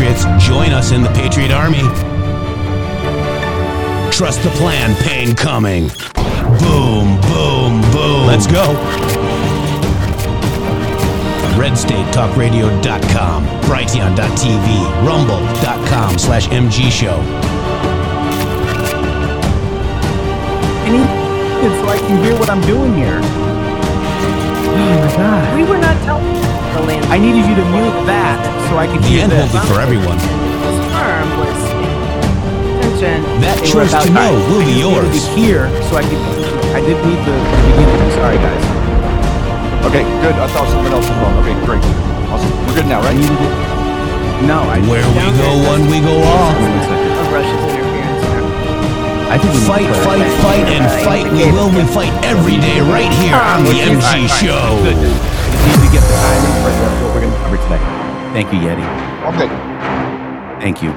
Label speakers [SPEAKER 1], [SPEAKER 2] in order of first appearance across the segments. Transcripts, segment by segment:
[SPEAKER 1] Patriots, join us in the Patriot Army. Trust the plan, pain coming. Boom, boom, boom. Let's go. RedStateTalkRadio.com, Brighteon.tv, Rumble.com slash MG Show.
[SPEAKER 2] I need it so I can hear what I'm doing here. Oh my god.
[SPEAKER 3] We were not telling the land.
[SPEAKER 2] I needed you to mute that so I could
[SPEAKER 1] The
[SPEAKER 2] hear
[SPEAKER 1] end will be for everyone.
[SPEAKER 3] This farm.
[SPEAKER 1] That choice to know
[SPEAKER 2] I
[SPEAKER 1] will be yours.
[SPEAKER 2] to hear so I could. I didn't need the, the beginning. Sorry, guys.
[SPEAKER 4] Okay, good. I thought something else was wrong. Okay, great. Awesome. We're good now,
[SPEAKER 2] I
[SPEAKER 4] right?
[SPEAKER 2] needed it. No, I.
[SPEAKER 1] Where we go, one we go all.
[SPEAKER 2] One second.
[SPEAKER 3] Of Russia's interference.
[SPEAKER 2] I think we
[SPEAKER 1] Fight, fight,
[SPEAKER 2] it
[SPEAKER 1] fight, and fight. We will. We fight every day right here on the MG
[SPEAKER 2] right, all right.
[SPEAKER 1] Show.
[SPEAKER 2] Good. Need to get the timing for the- what we're going to cover today. Thank you, Yeti.
[SPEAKER 4] Okay.
[SPEAKER 2] Thank you.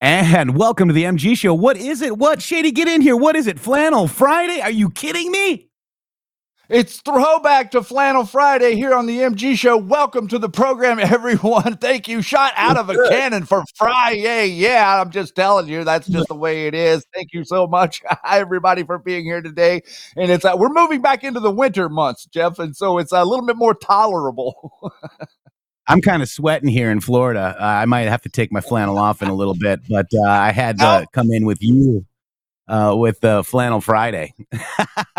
[SPEAKER 2] And welcome to the MG Show. What is it? What? Shady, get in here. What is it? Flannel Friday? Are you kidding me?
[SPEAKER 4] It's throwback to Flannel Friday here on the MG Show. Welcome to the program, everyone. Thank you. Shot out of a cannon for Friday. Yeah, I'm just telling you, that's just the way it is. Thank you so much, everybody, for being here today. And it's uh, we're moving back into the winter months, Jeff, and so it's a little bit more tolerable.
[SPEAKER 2] I'm kind of sweating here in Florida. Uh, I might have to take my flannel off in a little bit, but uh, I had to
[SPEAKER 4] No.
[SPEAKER 2] come in with you uh, with uh, Flannel Friday.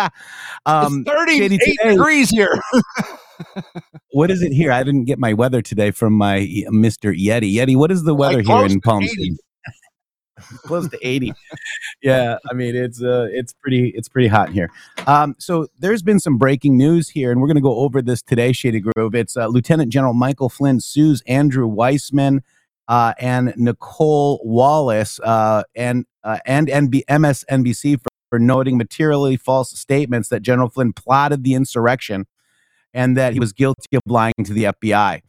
[SPEAKER 2] um,
[SPEAKER 4] it's 38
[SPEAKER 2] today-
[SPEAKER 4] degrees here.
[SPEAKER 2] what is it here? I didn't get my weather today from my Mr. Yeti. Yeti, what is the weather
[SPEAKER 4] Like
[SPEAKER 2] here in Palm
[SPEAKER 4] 80.
[SPEAKER 2] Springs? close to 80 yeah i mean it's uh it's pretty it's pretty hot in here um so there's been some breaking news here and we're going to go over this today shady grove it's uh, lieutenant general michael flynn sues andrew weissmann uh, and nicolle wallace uh, and uh, and NB- msnbc for, for noting materially false statements that general flynn plotted the insurrection and that he was guilty of lying to the fbi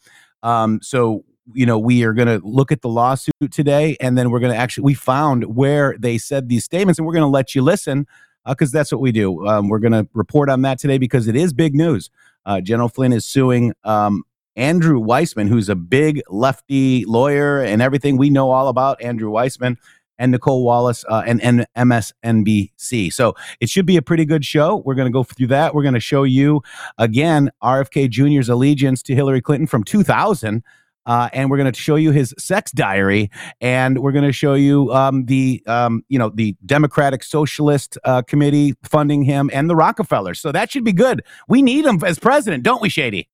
[SPEAKER 2] um, so you know we are going to look at the lawsuit today and then we're going to actually we found where they said these statements and we're going to let you listen because that's what we do. Um, we're going to report on that today because it is big news. Uh, general flynn is suing um, andrew weissmann who's a big lefty lawyer and everything we know all about andrew weissmann and nicolle wallace uh, and, and msnbc so it should be a pretty good show we're going to go through that we're going to show you again rfk jr's allegiance to hillary clinton from 2000 uh, and we're going to show you his sex diary, and we're going to show you um, the um, you know the Democratic Socialist uh, Committee funding him and the Rockefellers. So that should be good. We need him as president, don't we, Shady?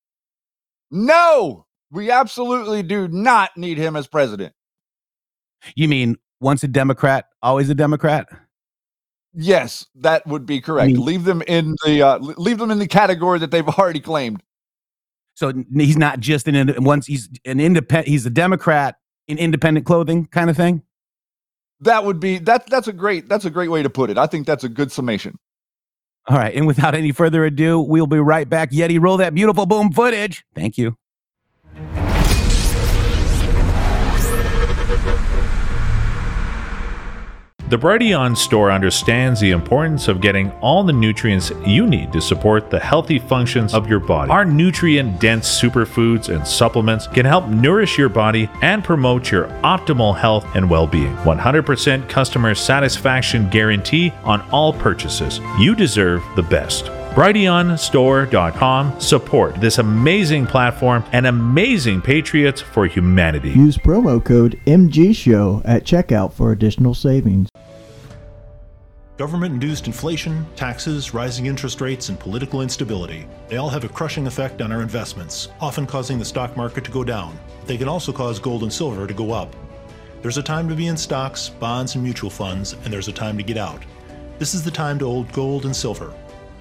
[SPEAKER 4] no, we absolutely do not need him as president.
[SPEAKER 2] You mean once a Democrat, always a Democrat?
[SPEAKER 4] Yes, that would be correct.
[SPEAKER 2] mean-
[SPEAKER 4] leave them in the uh, leave them in the category that they've already claimed.
[SPEAKER 2] So he's not just an once he's an independent. He's a Democrat in independent clothing kind of thing.
[SPEAKER 4] That would be that. That's a great. That's a great way to put it. I think that's a good summation.
[SPEAKER 2] All right, and without any further ado, we'll be right back. Yeti, roll that beautiful boom footage. Thank you.
[SPEAKER 5] The Brighteon store understands the importance of getting all the nutrients you need to support the healthy functions of your body. Our nutrient dense superfoods and supplements can help nourish your body and promote your optimal health and well being. 100% customer satisfaction guarantee on all purchases. You deserve the best. BrighteonStore.com support this amazing platform and amazing patriots for humanity.
[SPEAKER 6] Use promo code MGSHOW at checkout for additional savings.
[SPEAKER 7] Government induced inflation, taxes, rising interest rates, and political instability. They all have a crushing effect on our investments, often causing the stock market to go down. They can also cause gold and silver to go up. There's a time to be in stocks, bonds, and mutual funds, and there's a time to get out. This is the time to hold gold and silver.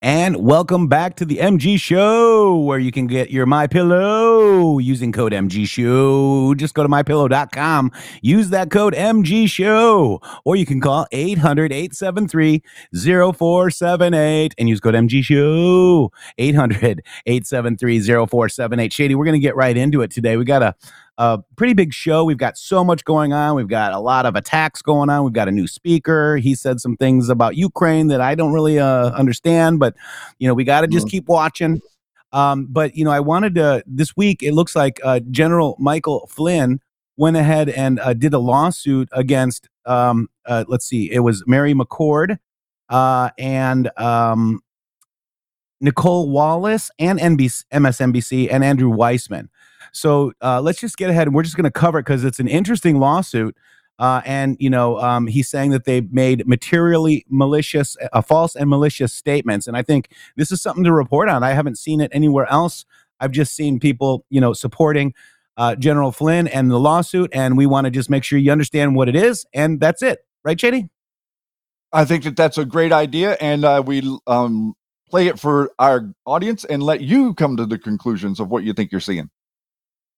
[SPEAKER 2] And welcome back to the MG Show, where you can get your My Pillow using code MG Show. Just go to mypillow.com, use that code MG Show, or you can call 800 873 0478 and use code MG Show. 800 873 0478. Shady, we're going to get right into it today. We got a a pretty big show. We've got so much going on. We've got a lot of attacks going on. We've got a new speaker. He said some things about Ukraine that I don't really uh, understand, but you know, we got to just
[SPEAKER 8] Mhm.
[SPEAKER 2] keep watching. Um, but you know, I wanted to this week. It looks like uh, General Michael Flynn went ahead and uh, did a lawsuit against. Um, uh, let's see, it was Mary McCord uh, and um, Nicolle Wallace and NBC, MSNBC and Andrew Weissmann. So uh, let's just get ahead and we're just going to cover it because it's an interesting lawsuit. Uh, and you know, um, he's saying that they made materially malicious, uh, false and malicious statements. And I think this is something to report on. I haven't seen it anywhere else. I've just seen people, you know, supporting uh, General Flynn and the lawsuit. And we want to just make sure you understand what it is. And that's it, right, Shady?
[SPEAKER 4] I think that that's a great idea, and uh, we um, play it for our audience and let you come to the conclusions of what you think you're seeing.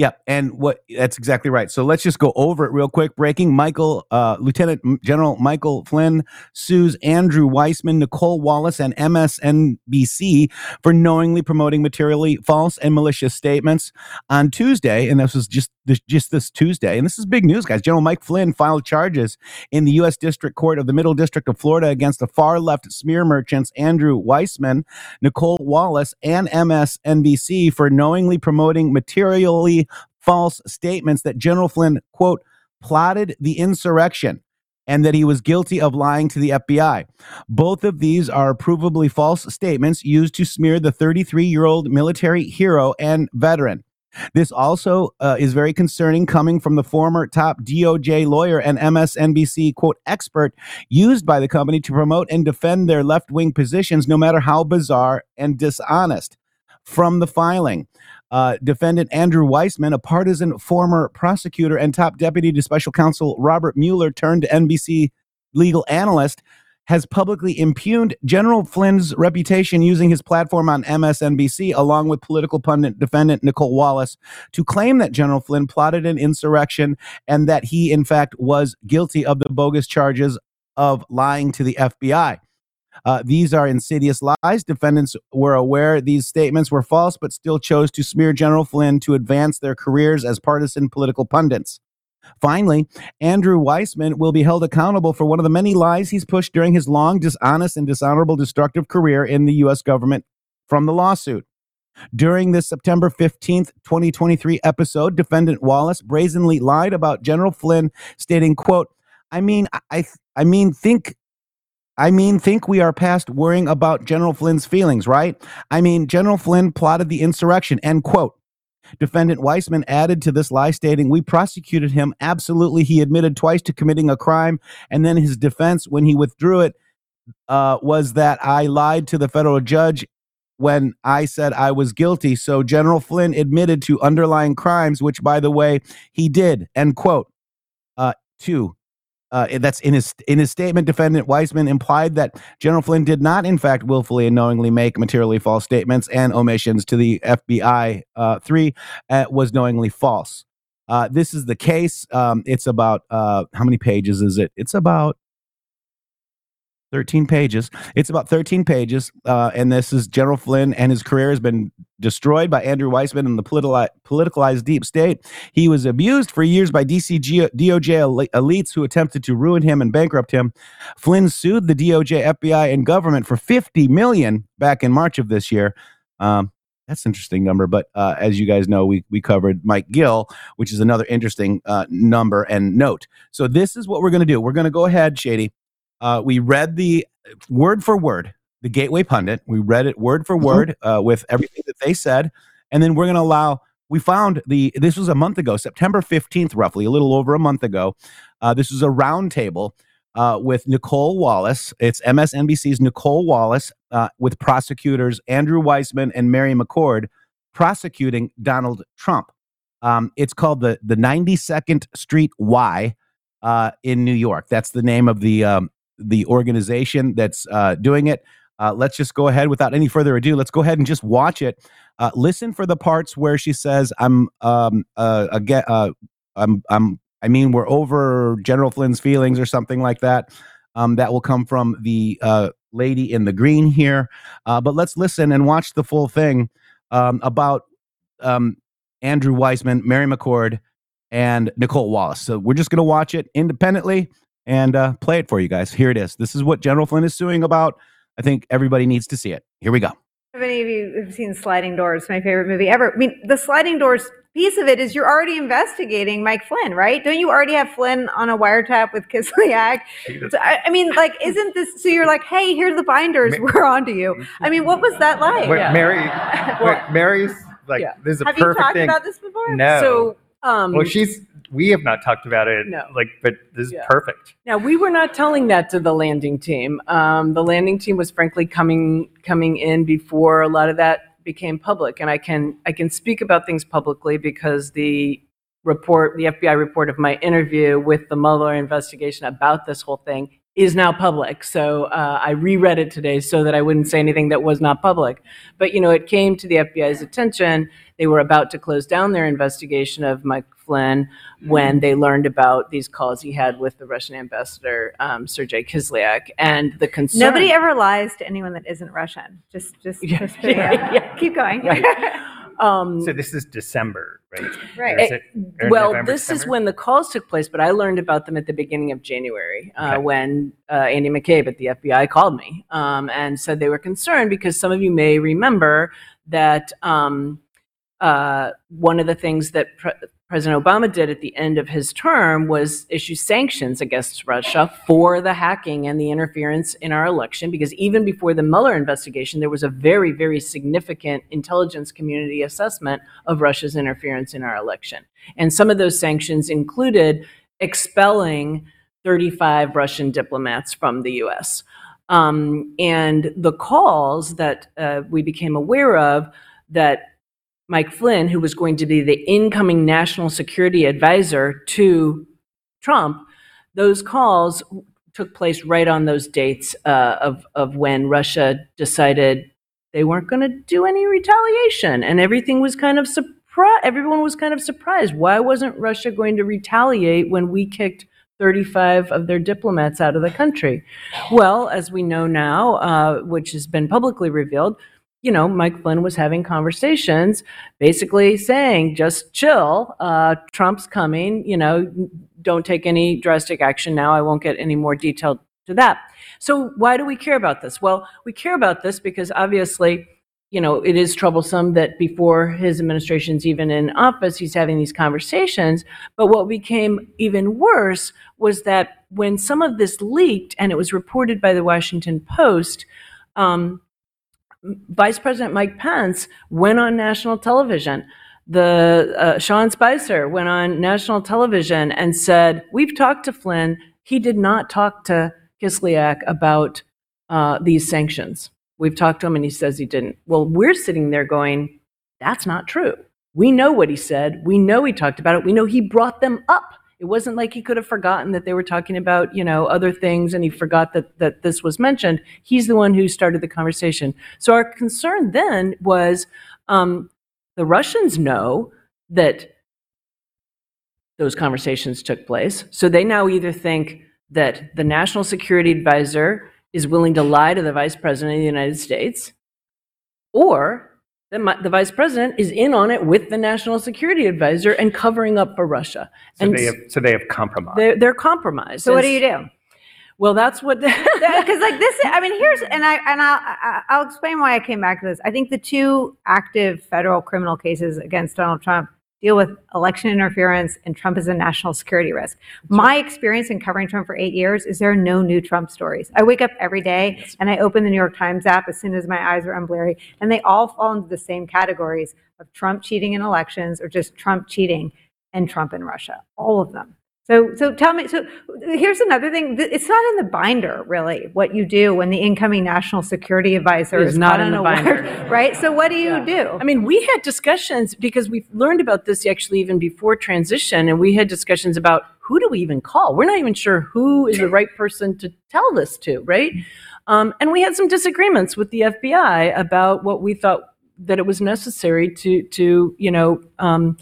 [SPEAKER 2] Yeah, and what that's exactly right. So let's just go over it real quick. Breaking Michael, uh, Lieutenant General Michael Flynn sues Andrew Weissmann, Nicolle Wallace, and MSNBC for knowingly promoting materially false and malicious statements on Tuesday. And this was just this, just this Tuesday. And this is big news, guys. General Mike Flynn filed charges in the U.S. District Court of the Middle District of Florida against the far left smear merchants Andrew Weissmann, Nicolle Wallace, and MSNBC for knowingly promoting materially false statements that General Flynn, quote, plotted the insurrection and that he was guilty of lying to the FBI. Both of these are provably false statements used to smear the 33 year old military hero and veteran. This also uh, is very concerning coming from the former top DOJ lawyer and MSNBC quote expert used by the company to promote and defend their left wing positions, no matter how bizarre and dishonest. From the filing, uh, defendant Andrew Weissmann, a partisan former prosecutor and top deputy to special counsel Robert Mueller, turned NBC legal analyst, has publicly impugned General Flynn's reputation using his platform on MSNBC, along with political pundit defendant Nicolle Wallace, to claim that General Flynn plotted an insurrection and that he, in fact, was guilty of the bogus charges of lying to the FBI. Uh, these are insidious lies. Defendants were aware these statements were false, but still chose to smear General Flynn to advance their careers as partisan political pundits. Finally, Andrew Weissmann will be held accountable for one of the many lies he's pushed during his long, dishonest, and dishonorable destructive career in the U.S. government from the lawsuit. During this September 15th, 2023 episode, defendant Wallace brazenly lied about General Flynn, stating, quote, I mean, I, I mean, think I mean, think we are past worrying about General Flynn's feelings, right? I mean, General Flynn plotted the insurrection, end quote. Defendant Weissmann added to this lie, stating, We prosecuted him. Absolutely. He admitted twice to committing a crime. And then his defense, when he withdrew it, uh, was that I lied to the federal judge when I said I was guilty. So General Flynn admitted to underlying crimes, which, by the way, he did. End quote. Uh, two, uh, that's in his in his statement. Defendant Weissmann implied that General Flynn did not, in fact, willfully and knowingly make materially false statements and omissions to the FBI. Uh, three uh, was knowingly false. Uh, this is the case. Um, it's about uh, how many pages is it? It's about 13 pages. It's about 13 pages. Uh, and this is General Flynn, and his career has been destroyed by Andrew Weissmann and the political, politicalized deep state. He was abused for years by DCG, DOJ elites who attempted to ruin him and bankrupt him. Flynn sued the DOJ, FBI, and government for 50 million back in March of this year. Um, that's an interesting number, but uh, as you guys know, we we covered Mike Gill, which is another interesting uh, number and note. So this is what we're going to do. We're going to go ahead, Shady, uh, we read the word for word, the Gateway Pundit. We read it word for word uh, with everything that they said, and then we're going to allow. We found the. This was a month ago, September fifteenth, roughly a little over a month ago. Uh, this was a roundtable uh, with Nicolle Wallace. It's MSNBC's Nicolle Wallace uh, with prosecutors Andrew Weissmann and Mary McCord prosecuting Donald Trump. Um, it's called the the 92nd Street Y uh, in New York. That's the name of the um, the organization that's uh, doing it. Uh, let's just go ahead without any further ado. Let's go ahead and just watch it. Uh, listen for the parts where she says, "I'm um uh again uh I'm I'm I mean we're over General Flynn's feelings or something like that." Um, that will come from the uh, lady in the green here. Uh, but let's listen and watch the full thing um, about um, Andrew Weissmann, Mary McCord, and Nicolle Wallace. So we're just going to watch it independently and uh, play it for you guys. Here it is. This is what General Flynn is suing about. I think everybody needs to see it. Here we go.
[SPEAKER 8] Have any of you have seen Sliding Doors? My favorite movie ever. I mean, the Sliding Doors piece of it is you're already investigating Mike Flynn, right? Don't you already have Flynn on a wiretap with Kislyak? So, I, I, mean, like, isn't this? So you're like, hey, here's the binders. We're on to you. I mean, what was that like?
[SPEAKER 9] Wait, Mary, wait, Mary's like
[SPEAKER 8] Yeah.
[SPEAKER 9] this is a
[SPEAKER 8] have you talked
[SPEAKER 9] thing.
[SPEAKER 8] about this before?
[SPEAKER 9] No.
[SPEAKER 3] So, um,
[SPEAKER 9] well, she's we have not talked about it.
[SPEAKER 3] No.
[SPEAKER 9] Like, but this is
[SPEAKER 3] Yeah.
[SPEAKER 9] perfect.
[SPEAKER 3] Now we were not telling that to the landing team. Um, the landing team was frankly coming coming in before a lot of that became public, and I can I can speak about things publicly because the report, the FBI report of my interview with the Mueller investigation about this whole thing is now public. So uh, I reread it today so that I wouldn't say anything that was not public. But you know, it came to the FBI's attention. They were about to close down their investigation of Mike Flynn when they learned about these calls he had with the Russian ambassador um, Sergei Kislyak, and the concern.
[SPEAKER 8] Nobody ever lies to anyone that isn't Russian. Just, just,
[SPEAKER 3] Yeah,
[SPEAKER 8] just
[SPEAKER 3] yeah, yeah.
[SPEAKER 8] keep going.
[SPEAKER 3] Um,
[SPEAKER 9] So this is December, right?
[SPEAKER 8] Right.
[SPEAKER 9] Is it- or
[SPEAKER 3] well,
[SPEAKER 9] November,
[SPEAKER 3] this is when the calls took place, but I learned about them at the beginning of January uh,
[SPEAKER 9] Okay.
[SPEAKER 3] when uh, Andy McCabe at the FBI called me um, and said they were concerned because some of you may remember that um, uh, one of the things that Pre- President Obama did at the end of his term was issue sanctions against Russia for the hacking and the interference in our election. Because even before the Mueller investigation, there was a very, very significant intelligence community assessment of Russia's interference in our election. And some of those sanctions included expelling 35 Russian diplomats from the US. Um, and the calls that uh, we became aware of that Mike Flynn, who was going to be the incoming national security advisor to Trump, those calls took place right on those dates uh, of of when Russia decided they weren't going to do any retaliation, and everything was kind of surprised. Everyone was kind of surprised. Why wasn't Russia going to retaliate when we kicked 35 of their diplomats out of the country? Well, as we know now, uh, which has been publicly revealed, you know, Mike Flynn was having conversations, basically saying, just chill. Uh, Trump's coming. You know, don't take any drastic action now. I won't get any more detailed to that. So, why do we care about this? Well, we care about this because obviously, you know, it is troublesome that before his administration's even in office, he's having these conversations. But what became even worse was that when some of this leaked and it was reported by the Washington Post, um, Vice President Mike Pence went on national television. The uh, Sean Spicer went on national television and said, "We've talked to Flynn. He did not talk to Kislyak about uh, these sanctions. We've talked to him, and he says he didn't." Well, we're sitting there going, "That's not true. We know what he said. We know he talked about it. We know he brought them up." It wasn't like he could have forgotten that they were talking about, you know, other things and he forgot that that this was mentioned. He's the one who started the conversation. So our concern then was um, the Russians know that those conversations took place. So they now either think that the national security advisor is willing to lie to the vice president of the United States, or the, mi- the vice president is in on it with the national security advisor and covering up for Russia.
[SPEAKER 9] So
[SPEAKER 3] and
[SPEAKER 9] they have so they have compromised.
[SPEAKER 3] they're, they're compromised.
[SPEAKER 8] So what do you do?
[SPEAKER 3] Well, that's what.
[SPEAKER 8] Because like this, I mean, here's and I and I'll I'll explain why I came back to this. I think the two active federal criminal cases against Donald Trump deal with election interference and Trump is a national security risk. My experience in covering Trump for eight years is there are no new Trump stories. I wake up every day and I open the New York Times app as soon as my eyes are unblurry, and they all fall into the same categories of Trump cheating in elections or just Trump cheating and Trump in Russia. All of them. So, so tell me. So, here's another thing. It's not in the binder, really, what you do when the incoming national security advisor is
[SPEAKER 3] is not in the
[SPEAKER 8] unaware,
[SPEAKER 3] binder.
[SPEAKER 8] right? So, what do you do?
[SPEAKER 3] I mean, we had discussions because we've learned about this actually even before transition, and we had discussions about who do we even call? We're not even sure who is the right person to tell this to, right? Um, and we had some disagreements with the FBI about what we thought that it was necessary to, to you know, um,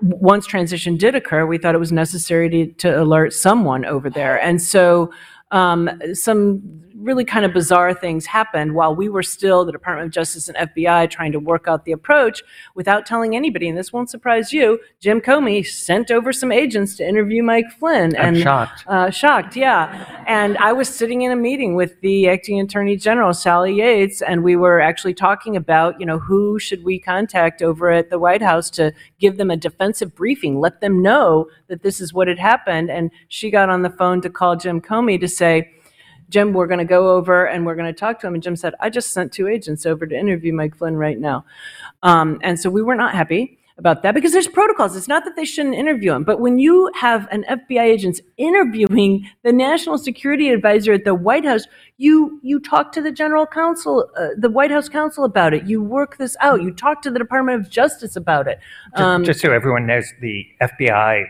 [SPEAKER 3] once transition did occur, we thought it was necessary to, to alert someone over there. And so um, some really kind of bizarre things happened while we were still, the Department of Justice and FBI, trying to work out the approach without telling anybody. And this won't surprise you. Jim Comey sent over some agents to interview Mike Flynn.
[SPEAKER 9] I'm
[SPEAKER 3] and,
[SPEAKER 9] shocked.
[SPEAKER 3] Uh, shocked, yeah. And I was sitting in a meeting with the acting attorney general, Sally Yates, and we were actually talking about, you know, who should we contact over at the White House to give them a defensive briefing, let them know that this is what had happened. And she got on the phone to call Jim Comey to say, Jim, we're going to go over and we're going to talk to him. And Jim said, I just sent two agents over to interview Mike Flynn right now. Um, and so we were not happy about that because there's protocols. It's not that they shouldn't interview him, but when you have an FBI agent interviewing the national security advisor at the White House, you you talk to the general counsel, uh, the White House counsel about it. You work this out. You talk to the Department of Justice about it.
[SPEAKER 9] Just,
[SPEAKER 3] Um,
[SPEAKER 9] just so everyone knows, the FBI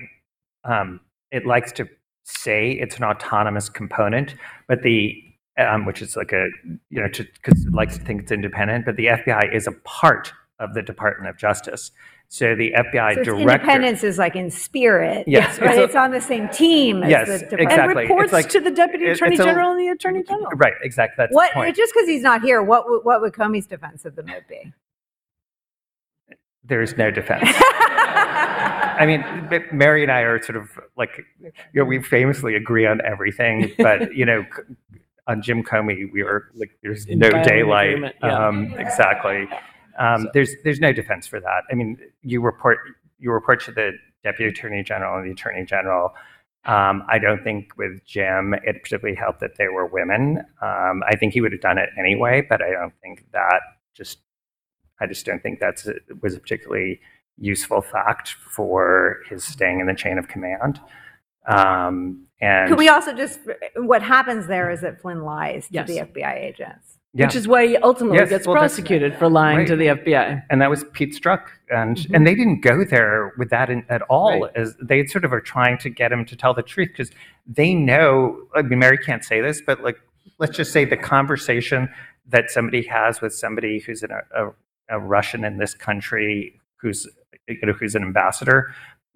[SPEAKER 9] um, it likes to say it's an autonomous component, but the um, which is like a you know because it likes to think it's independent, but the FBI is a part of the Department of Justice. So the FBI
[SPEAKER 8] So
[SPEAKER 9] director.
[SPEAKER 8] independence is like in spirit,
[SPEAKER 9] Yes,
[SPEAKER 8] but
[SPEAKER 9] it's a-
[SPEAKER 8] it's on the same team as
[SPEAKER 9] Yes,
[SPEAKER 8] the department.
[SPEAKER 9] exactly.
[SPEAKER 3] and reports
[SPEAKER 9] like-
[SPEAKER 3] to the Deputy
[SPEAKER 9] it-
[SPEAKER 3] Attorney
[SPEAKER 9] it's a-
[SPEAKER 3] General and the Attorney General.
[SPEAKER 9] Right, exactly. That's
[SPEAKER 8] What
[SPEAKER 9] the point.
[SPEAKER 8] just because he's not here, what would what would Comey's defense of the moot be?
[SPEAKER 9] There is no defense. I mean, Mary and I are sort of like, you know, we famously agree on everything, but you know, on Jim Comey, we are like, there's no daylight.
[SPEAKER 3] yeah.
[SPEAKER 9] Um, exactly. Um, there's there's no defense for that. I mean, you report you report to the deputy attorney general and the attorney general. Um, I don't think with Jim it particularly helped that they were women. Um, I think he would have done it anyway, but I don't think that just I just don't think that's a, was a particularly useful fact for his staying in the chain of command. Um, and
[SPEAKER 8] Could we also just what happens there is that Flynn lies
[SPEAKER 3] Yes.
[SPEAKER 8] to the FBI agents.
[SPEAKER 3] which is why he ultimately
[SPEAKER 9] Yes,
[SPEAKER 3] gets
[SPEAKER 9] well,
[SPEAKER 3] prosecuted for lying to the FBI.
[SPEAKER 9] and that was Pete Strzok, and
[SPEAKER 3] Mhm.
[SPEAKER 9] and they didn't go there with that in, at all.
[SPEAKER 3] Right.
[SPEAKER 9] As they sort of are trying to get him to tell the truth because they know. I mean, Mary can't say this, but like, let's just say the conversation that somebody has with somebody who's in a, a, a Russian in this country, who's you know, who's an ambassador.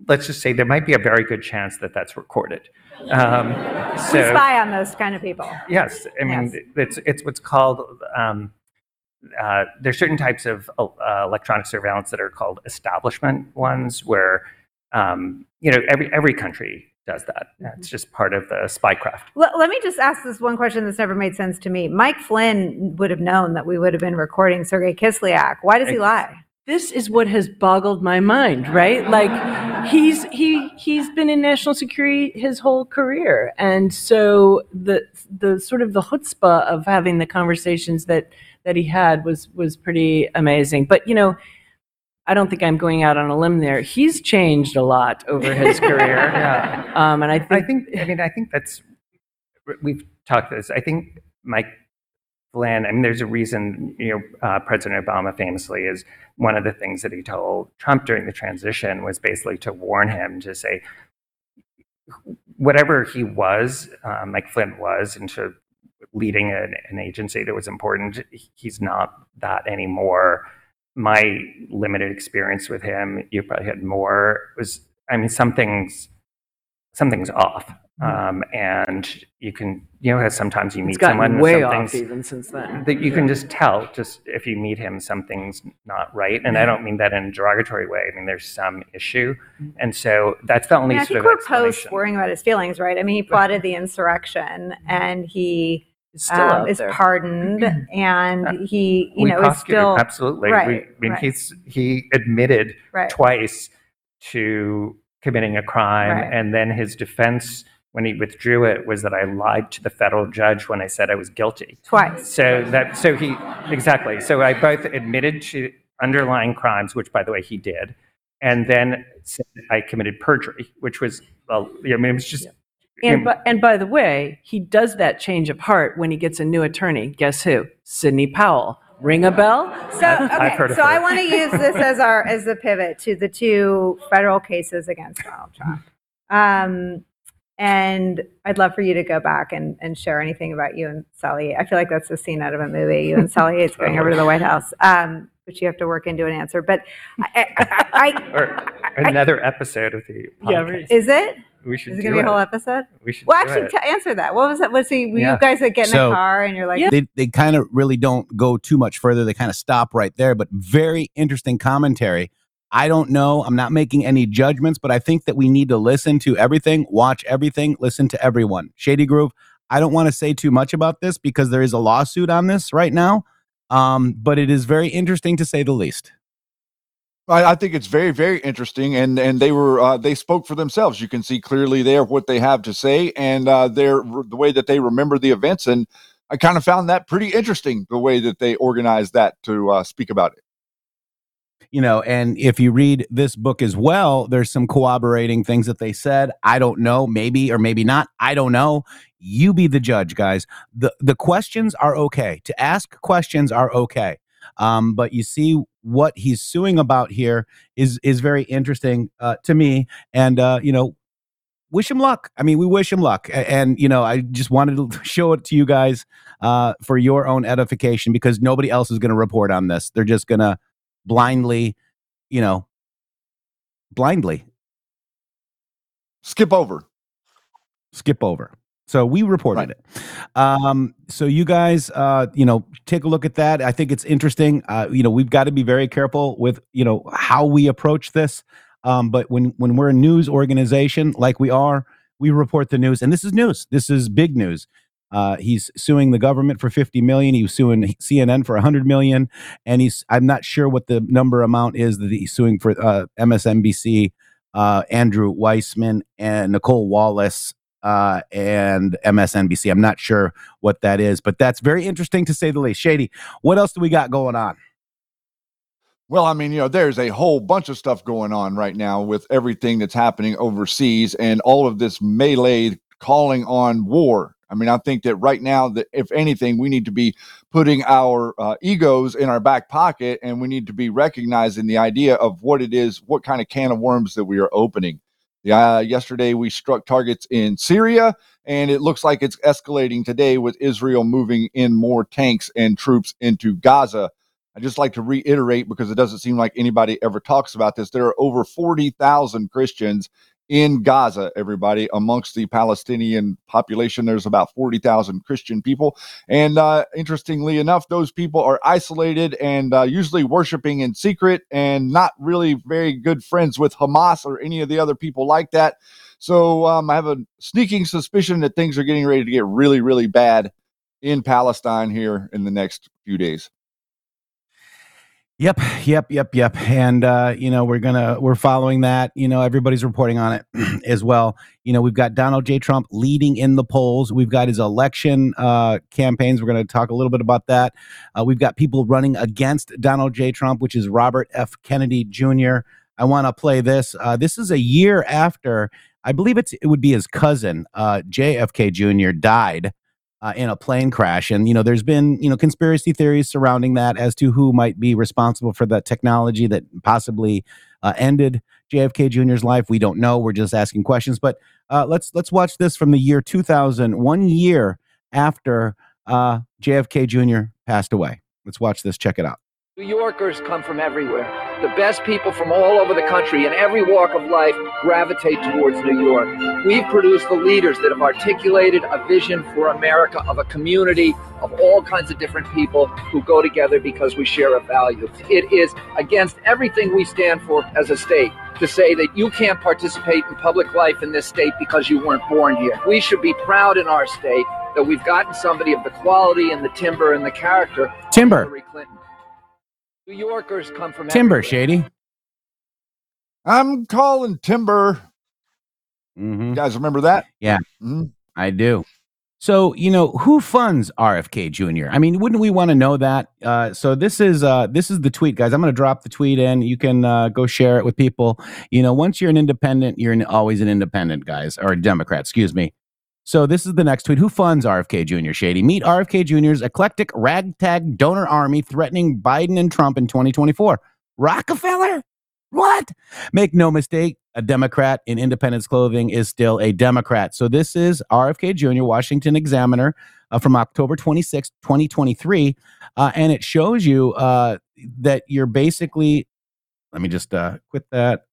[SPEAKER 9] Let's just say there might be a very good chance that that's recorded. Um,
[SPEAKER 8] we spy on those kind of people.
[SPEAKER 9] Yes, I mean
[SPEAKER 8] Yes.
[SPEAKER 9] it's it's what's called um, uh, there's certain types of uh, electronic surveillance that are called establishment ones, where um, you know every every country does that. It's just part of the spycraft.
[SPEAKER 8] Let, let me just ask this one question that's never made sense to me. Mike Flynn would have known that we would have been recording Sergei Kislyak. Why does he lie?
[SPEAKER 3] This is what has boggled my mind, right? Like he's he he's been in national security his whole career, and so the the sort of the chutzpah of having the conversations that that he had was was pretty amazing. But you know, I don't think I'm going out on a limb there. He's changed a lot over his career,
[SPEAKER 9] Yeah.
[SPEAKER 3] um, and I think
[SPEAKER 9] I think I mean I think that's we've talked this. I think Mike Flynn. I mean, there's a reason. You know, uh, President Obama famously is one of the things that he told Trump during the transition was basically to warn him to say whatever he was, uh, Mike Flynn was, into leading an, an agency that was important. He's not that anymore. My limited experience with him, you probably had more. Was I mean, something's something's off. Um, and you can, you know, sometimes you meet
[SPEAKER 3] gotten
[SPEAKER 9] someone,
[SPEAKER 3] way off
[SPEAKER 9] something's-
[SPEAKER 3] even since then.
[SPEAKER 9] that you can just tell just if you meet him something's not right and i don't mean that in a derogatory way i mean there's some issue and so that's the
[SPEAKER 8] I,
[SPEAKER 9] only
[SPEAKER 8] mean, I
[SPEAKER 9] sort
[SPEAKER 8] think
[SPEAKER 9] of
[SPEAKER 8] we're post worrying about his feelings, right? I mean, he plotted the insurrection and he
[SPEAKER 3] still
[SPEAKER 8] um, is
[SPEAKER 3] there.
[SPEAKER 8] pardoned and he, you
[SPEAKER 9] we
[SPEAKER 8] know, is still
[SPEAKER 9] absolutely
[SPEAKER 8] right.
[SPEAKER 9] we, i mean
[SPEAKER 8] right.
[SPEAKER 9] he's he admitted
[SPEAKER 8] Right.
[SPEAKER 9] twice to committing a crime
[SPEAKER 8] Right.
[SPEAKER 9] and then his defense when he withdrew it was that i lied to the federal judge when i said i was guilty
[SPEAKER 8] Twice.
[SPEAKER 9] so that so he exactly so i both admitted to underlying crimes which by the way he did and then said i committed perjury which was well i mean it was just
[SPEAKER 3] And, by, and by the way, he does that change of heart when he gets a new attorney. Guess who? Sidney Powell. Ring a bell?
[SPEAKER 8] So okay,
[SPEAKER 3] heard of
[SPEAKER 8] so
[SPEAKER 3] her.
[SPEAKER 8] I want to use this as our as the pivot to the two federal cases against Donald Trump. Um, and I'd love for you to go back and, and share anything about you and Sally. I feel like that's a scene out of a movie. You and Sally Yates going over to the White House, um, which you have to work into an answer. But I, I, I,
[SPEAKER 9] or another episode of the
[SPEAKER 3] Yeah,
[SPEAKER 8] is it?
[SPEAKER 9] we should
[SPEAKER 8] Is it going to be a whole episode?
[SPEAKER 9] we should
[SPEAKER 8] Well, actually,
[SPEAKER 9] it.
[SPEAKER 8] t- answer that. What was that? Was he? Were
[SPEAKER 9] Yeah.
[SPEAKER 8] you guys like get in
[SPEAKER 2] So-
[SPEAKER 8] a car and you're like,
[SPEAKER 2] they they kind of really don't go too much further. They kind of stop right there, but very interesting commentary. I don't know. I'm not making any judgments, but I think that we need to listen to everything, watch everything, listen to everyone. Shady Grove. I don't want to say too much about this because there is a lawsuit on this right now, um, but it is very interesting to say the least.
[SPEAKER 4] I, I think it's very, very interesting, and and they were uh, they spoke for themselves. You can see clearly there what they have to say, and uh, their the way that they remember the events, and I kind of found that pretty interesting the way that they organized that to uh, speak about it.
[SPEAKER 2] You know and if you read this book as well there's some corroborating things that they said. I don't know maybe or maybe not. I don't know. You be the judge guys. The the questions are okay. To ask questions are okay. Um, but you see what he's suing about here is is very interesting uh, to me. And uh, you know wish him luck. I mean we wish him luck. And you know i just wanted to show it to you guys uh, for your own edification because nobody else is going to report on this. They're just going to blindly, you know, blindly
[SPEAKER 4] skip over,
[SPEAKER 2] skip over. So we reported it. Um, so you guys, uh, you know, take a look at that. I think it's interesting. Uh, you know, we've got to be very careful with, you know, how we approach this. Um, but when when we're a news organization like we are, we report the news, and this is news. This is big news. Uh, he's suing the government for 50 million. He was suing CNN for 100 million, and he's I'm not sure what the number amount is that he's suing for uh, MSNBC, uh, Andrew Weissmann, and Nicolle Wallace, uh, and MSNBC. I'm not sure what that is, but that's very interesting to say the least. Shady, what else do we got going on?
[SPEAKER 4] Well, I mean, you know, there's a whole bunch of stuff going on right now with everything that's happening overseas and all of this melee calling on war. I mean, I think that right now, that if anything, we need to be putting our uh, egos in our back pocket, and we need to be recognizing the idea of what it is, what kind of can of worms that we are opening. Yeah, yesterday we struck targets in Syria, and it looks like it's escalating today with Israel moving in more tanks and troops into Gaza. I just like to reiterate because it doesn't seem like anybody ever talks about this. There are over 40,000 Christians in Gaza, everybody, amongst the Palestinian population. There's about 40,000 Christian people. And uh, interestingly enough, those people are isolated and uh, usually worshiping in secret and not really very good friends with Hamas or any of the other people like that. So um, I have a sneaking suspicion that things are getting ready to get really, really bad in Palestine here in the next few days.
[SPEAKER 2] Yep, yep, yep, yep. And uh, you know, we're gonna we're following that. You know, everybody's reporting on it as well. You know, we've got Donald J. Trump leading in the polls. We've got his election uh, campaigns. We're to talk a little bit about that. Uh, we've got people running against Donald J. Trump, which is Robert F. Kennedy Jr. I want to play this. Uh, this is a year after, I believe it's it would be his cousin, uh, JFK Jr. died uh, in a plane crash. And, you know, there's been, you know, conspiracy theories surrounding that as to who might be responsible for that technology that possibly uh, ended JFK Jr.'s life. We don't know. We're just asking questions. But uh, let's let's watch this from the year 2000, one year after uh, JFK Jr. passed away. Let's watch this. Check it out.
[SPEAKER 10] New Yorkers come from everywhere. The best people from all over the country in every walk of life gravitate towards New York. We've produced the leaders that have articulated a vision for America of a community of all kinds of different people who go together because we share a value. It is against everything we stand for as a state to say that you can't participate in public life in this state because you weren't born here. We should be proud in our state that we've gotten somebody of the quality and the timber and the character.
[SPEAKER 2] Timber.
[SPEAKER 10] Hillary Clinton. New Yorkers come from
[SPEAKER 2] Timber,
[SPEAKER 10] everywhere.
[SPEAKER 2] Shady.
[SPEAKER 4] I'm calling Timber.
[SPEAKER 2] Mm-hmm.
[SPEAKER 4] You guys remember that?
[SPEAKER 2] Yeah,
[SPEAKER 4] Mhm.
[SPEAKER 2] I do. So you know who funds RFK Jr. I mean, wouldn't we want to know that? Uh, so this is uh, this is the tweet, guys. I'm going to drop the tweet in. You can uh, go share it with people. You know, once you're an independent, you're an, always an independent, guys, or a Democrat. Excuse me. So this is the next tweet. Who funds RFK Jr. Shady? Meet RFK Jr.'s eclectic ragtag donor army threatening Biden and Trump in 2024. Rockefeller? What? Make no mistake, a Democrat in independence clothing is still a Democrat. So this is RFK Jr., Washington Examiner uh, from October 26, 2023. Uh, and it shows you uh, that you're basically, let me just uh, quit that.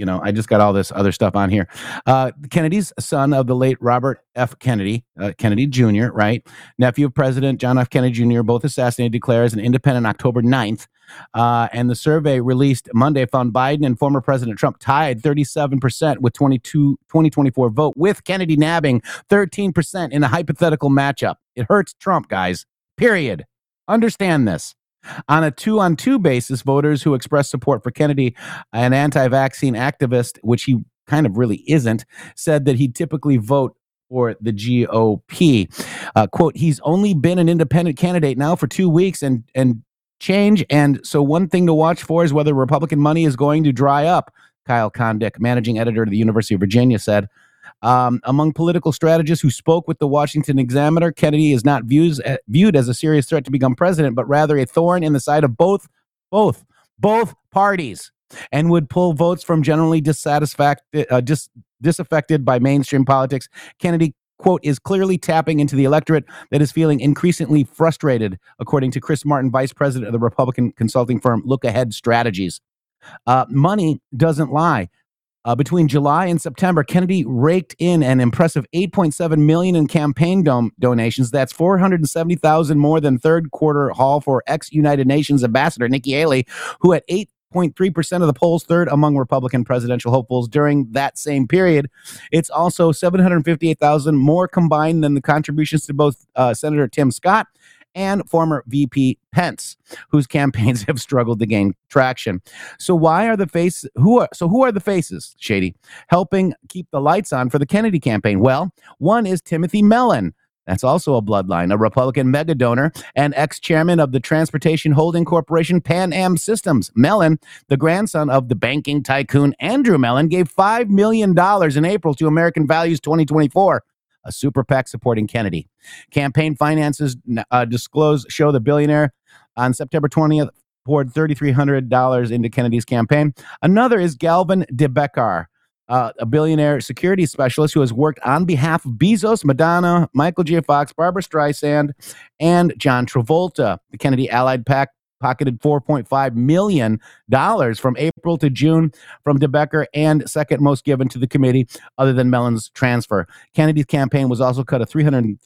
[SPEAKER 2] You know, I just got all this other stuff on here. Uh, Kennedy's son of the late Robert F. Kennedy, uh, Kennedy Jr., right? Nephew of President John F. Kennedy Jr., both assassinated, declares an independent October 9th. Uh, and the survey released Monday found Biden and former President Trump tied 37% with 22, 2024 vote, with Kennedy nabbing 13% in a hypothetical matchup. It hurts Trump, guys. Period. Understand this. On a two on two basis, voters who expressed support for Kennedy, an anti vaccine activist, which he kind of really isn't, said that he'd typically vote for the GOP. Uh, quote, he's only been an independent candidate now for two weeks and, and change. And so, one thing to watch for is whether Republican money is going to dry up. Kyle Kondik, managing editor of the University of Virginia, said. Um, among political strategists who spoke with the Washington Examiner, Kennedy is not views, uh, viewed as a serious threat to become president, but rather a thorn in the side of both, both, both parties, and would pull votes from generally dissatisfied, uh, dis, disaffected by mainstream politics. Kennedy quote is clearly tapping into the electorate that is feeling increasingly frustrated, according to Chris Martin, vice president of the Republican consulting firm Look Ahead Strategies. Uh, money doesn't lie. Uh, between July and September, Kennedy raked in an impressive 8.7 million in campaign dom- donations. That's 470,000 more than third quarter haul for ex-United Nations ambassador Nikki Haley, who at 8.3% of the polls, third among Republican presidential hopefuls during that same period. It's also 758,000 more combined than the contributions to both uh, Senator Tim Scott and former VP Pence, whose campaigns have struggled to gain traction. So why are the face who are so who are the faces, Shady, helping keep the lights on for the Kennedy campaign? Well, one is Timothy Mellon. That's also a bloodline, a Republican mega donor and ex chairman of the transportation holding corporation Pan Am Systems. Mellon, the grandson of the banking tycoon Andrew Mellon, gave $5 million in April to American Values 2024. A super PAC supporting Kennedy. Campaign finances uh, disclose show the billionaire on September 20th poured $3,300 into Kennedy's campaign. Another is Galvin DeBecker, uh, a billionaire security specialist who has worked on behalf of Bezos, Madonna, Michael J. Fox, Barbra Streisand, and John Travolta. The Kennedy Allied PAC pocketed $4.5 million from April to June from DeBecker and second most given to the committee other than Mellon's transfer. Kennedy's campaign was also cut a $300,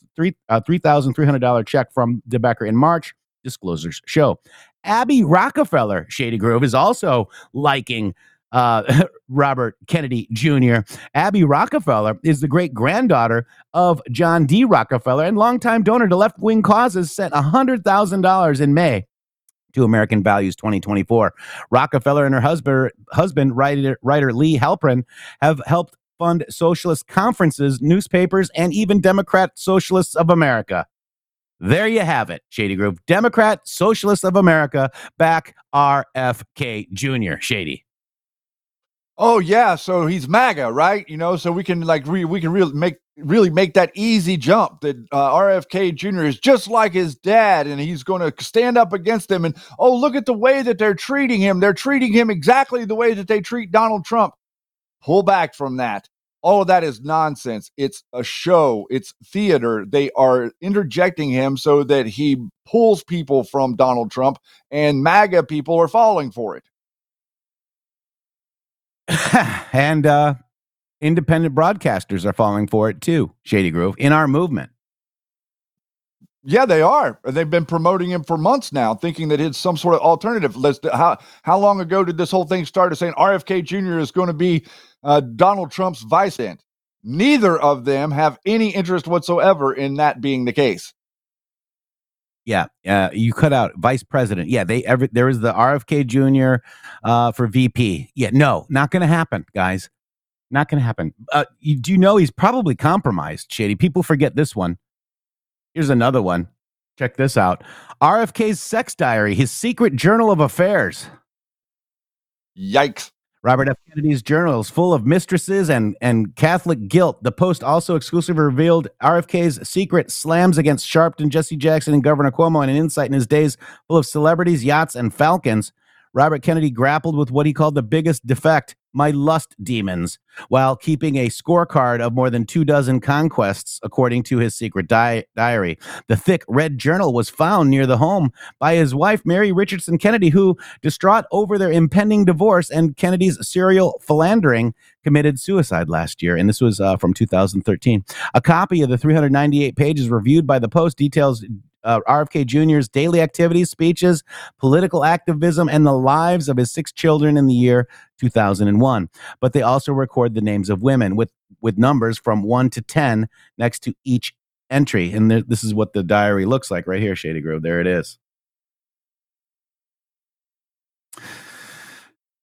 [SPEAKER 2] uh, $3,300 check from DeBecker in March. Disclosures show. Abby Rockefeller, Shady Grove, is also liking uh, Robert Kennedy Jr. Abby Rockefeller is the great granddaughter of John D. Rockefeller and longtime donor to left wing causes, sent $100,000 in May to American Values 2024. Rockefeller and her husband, husband writer, writer Lee Halperin, have helped fund socialist conferences, newspapers, and even Democrat Socialists of America. There you have it, Shady Grove. Democrat Socialists of America back RFK Jr. Shady.
[SPEAKER 4] Oh yeah, so he's MAGA, right? You know, so we can like re- we can really make really make that easy jump that uh, RFK Jr. is just like his dad, and he's going to stand up against them. And oh, look at the way that they're treating him. They're treating him exactly the way that they treat Donald Trump. Pull back from that. All of that is nonsense. It's a show. It's theater. They are interjecting him so that he pulls people from Donald Trump, and MAGA people are falling for it.
[SPEAKER 2] and uh, independent broadcasters are falling for it too, Shady Grove, in our movement.
[SPEAKER 4] Yeah, they are. They've been promoting him for months now, thinking that it's some sort of alternative. Let's, how how long ago did this whole thing start? Saying RFK Jr. is going to be uh, Donald Trump's vice end. Neither of them have any interest whatsoever in that being the case.
[SPEAKER 2] Yeah, uh, you cut out vice president. Yeah, they ever there was the RFK Jr. Uh, for VP. Yeah, no, not going to happen, guys. Not going to happen. Uh, you, do you know he's probably compromised? Shady people forget this one. Here's another one. Check this out. RFK's sex diary, his secret journal of affairs.
[SPEAKER 4] Yikes.
[SPEAKER 2] Robert F. Kennedy's journal is full of mistresses and, and Catholic guilt. The Post also exclusively revealed RFK's secret slams against Sharpton, Jesse Jackson, and Governor Cuomo, and an insight in his days full of celebrities, yachts, and falcons. Robert Kennedy grappled with what he called the biggest defect my lust demons, while keeping a scorecard of more than two dozen conquests, according to his secret di- diary. The thick red journal was found near the home by his wife, Mary Richardson Kennedy, who, distraught over their impending divorce and Kennedy's serial philandering, committed suicide last year. And this was uh, from 2013. A copy of the 398 pages reviewed by the Post details uh, RFK Jr.'s daily activities, speeches, political activism, and the lives of his six children in the year 2001. But they also record the names of women with, with numbers from 1 to 10 next to each entry. And th- this is what the diary looks like right here, Shady Grove. There it is.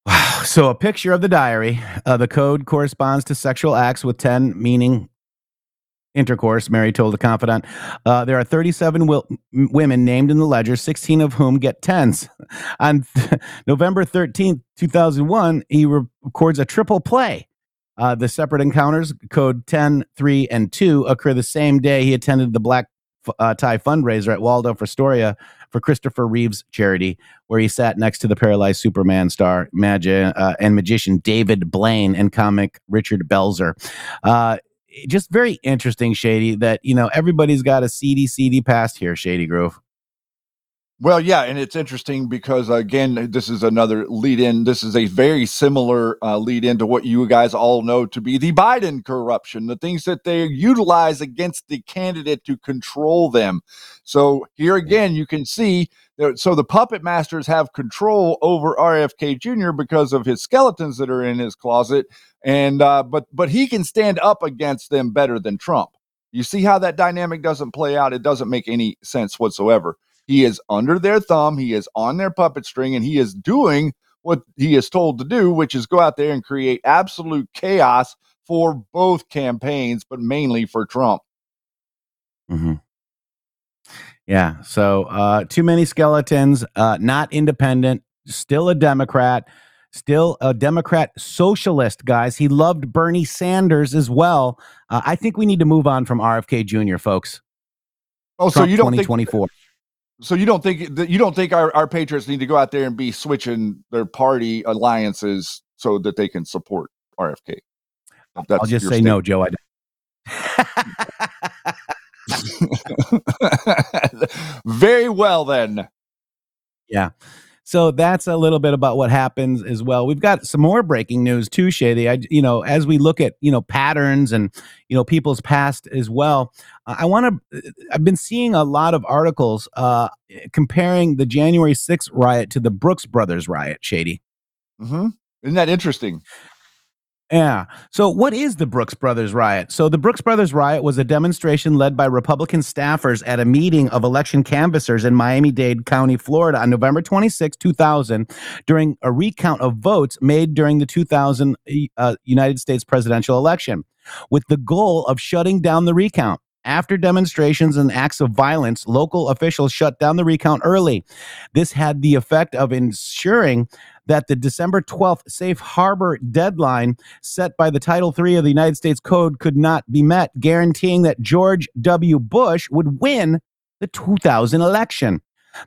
[SPEAKER 2] Wow. So a picture of the diary. Uh, the code corresponds to sexual acts with 10 meaning intercourse, Mary told a confidant. Uh, there are 37 w- women named in the ledger, 16 of whom get tens. On November 13th, 2001, he re- records a triple play. Uh, the separate encounters, code 10, 3, and 2, occur the same day he attended the Black uh, Tie fundraiser at Waldorf Astoria for Christopher Reeve's charity, where he sat next to the paralyzed Superman star magi- uh, and magician David Blaine and comic Richard Belzer. Uh, just very interesting, Shady, that, you know, everybody's got a seedy, seedy past here, Shady Grove.
[SPEAKER 4] Well, yeah, and it's interesting because again, this is another lead in. This is a very similar uh, lead in to what you guys all know to be the Biden corruption, the things that they utilize against the candidate to control them. So here again, you can see that. So the puppet masters have control over RFK Jr. because of his skeletons that are in his closet, and uh, but but he can stand up against them better than Trump. You see how that dynamic doesn't play out? It doesn't make any sense whatsoever. He is under their thumb, he is on their puppet string, and he is doing what he is told to do, which is go out there and create absolute chaos for both campaigns, but mainly for Trump.
[SPEAKER 2] Mm-hmm. Yeah. So uh, too many skeletons, uh, not independent, still a Democrat. still a Democrat socialist, guys. He loved Bernie Sanders as well. Uh, I think we need to move on from RFK Jr., folks.
[SPEAKER 4] Oh, so you don't think
[SPEAKER 2] 2024.
[SPEAKER 4] So you don't think that you don't think our, our patriots need to go out there and be switching their party alliances so that they can support RFK?
[SPEAKER 2] I'll just say no, Joe. I
[SPEAKER 4] statement. Very well then.
[SPEAKER 2] Yeah. So that's a little bit about what happens as well. We've got some more breaking news too, Shady. I, you know, as we look at you know patterns and you know people's past as well. uh, I want to. I've been seeing a lot of articles uh, comparing the January 6th riot to the Brooks Brothers riot. Shady.
[SPEAKER 4] Mm-hmm. Isn't that interesting?
[SPEAKER 2] Yeah. So, what is the Brooks Brothers riot? So, the Brooks Brothers riot was a demonstration led by Republican staffers at a meeting of election canvassers in Miami Dade County, Florida on November 26, 2000, during a recount of votes made during the 2000 uh, United States presidential election, with the goal of shutting down the recount. After demonstrations and acts of violence, local officials shut down the recount early. This had the effect of ensuring that the December 12th safe harbor deadline set by the Title III of the United States Code could not be met, guaranteeing that George W. Bush would win the 2000 election.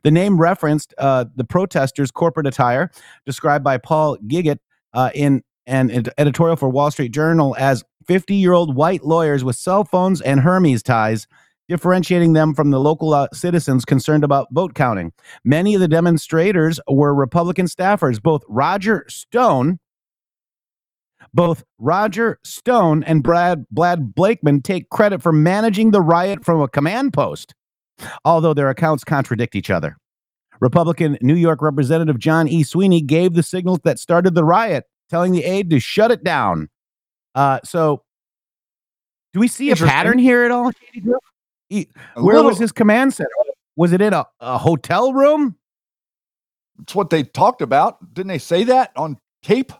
[SPEAKER 2] The name referenced uh, the protesters' corporate attire, described by Paul Gigot uh, in an ed- editorial for Wall Street Journal as 50 year old white lawyers with cell phones and Hermes ties, differentiating them from the local uh, citizens concerned about vote counting. Many of the demonstrators were Republican staffers. Both Roger Stone, both Roger Stone and Brad Brad Blakeman take credit for managing the riot from a command post, although their accounts contradict each other. Republican New York Representative John E. Sweeney gave the signals that started the riot, telling the aide to shut it down. Uh, so, do we see a pattern here at all? Shady Grove? He-
[SPEAKER 4] A
[SPEAKER 2] where was his command center? Was it in a, a hotel room?
[SPEAKER 4] It's what they talked about. Didn't they say that on tape?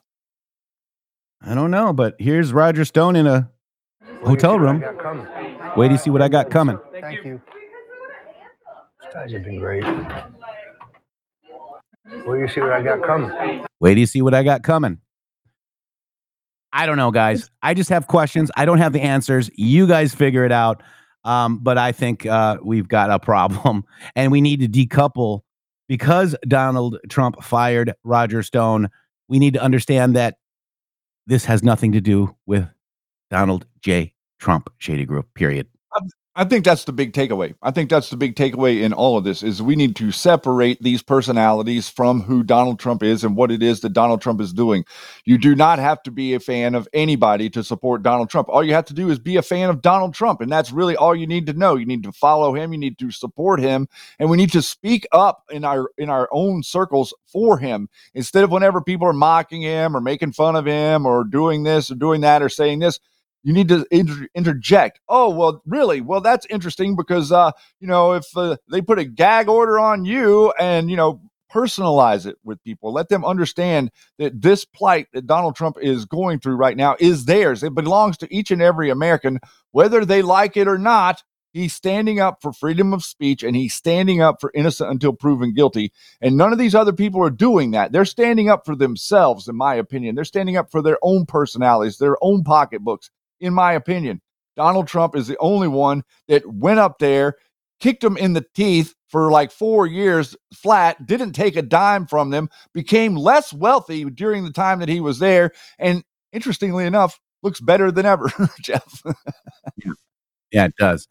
[SPEAKER 2] I don't know, but here's Roger Stone in a hotel room. Wait to see what I got coming.
[SPEAKER 11] Thank you. These guys have been great. Wait to see what I got coming.
[SPEAKER 2] Wait to see what I got coming. I don't know, guys. I just have questions. I don't have the answers. You guys figure it out. Um, but I think uh, we've got a problem, and we need to decouple because Donald Trump fired Roger Stone. We need to understand that this has nothing to do with Donald J. Trump, Shady Grove. Period.
[SPEAKER 4] I think that's the big takeaway. I think that's the big takeaway in all of this is we need to separate these personalities from who Donald Trump is and what it is that Donald Trump is doing. You do not have to be a fan of anybody to support Donald Trump. All you have to do is be a fan of Donald Trump and that's really all you need to know. You need to follow him, you need to support him, and we need to speak up in our in our own circles for him instead of whenever people are mocking him or making fun of him or doing this or doing that or saying this you need to inter- interject. Oh, well, really? Well, that's interesting because, uh, you know, if uh, they put a gag order on you and, you know, personalize it with people, let them understand that this plight that Donald Trump is going through right now is theirs. It belongs to each and every American, whether they like it or not. He's standing up for freedom of speech and he's standing up for innocent until proven guilty. And none of these other people are doing that. They're standing up for themselves, in my opinion. They're standing up for their own personalities, their own pocketbooks in my opinion. Donald Trump is the only one that went up there, kicked them in the teeth for like four years flat, didn't take a dime from them, became less wealthy during the time that he was there, and interestingly enough, looks better than ever, Jeff.
[SPEAKER 2] Yeah, it does.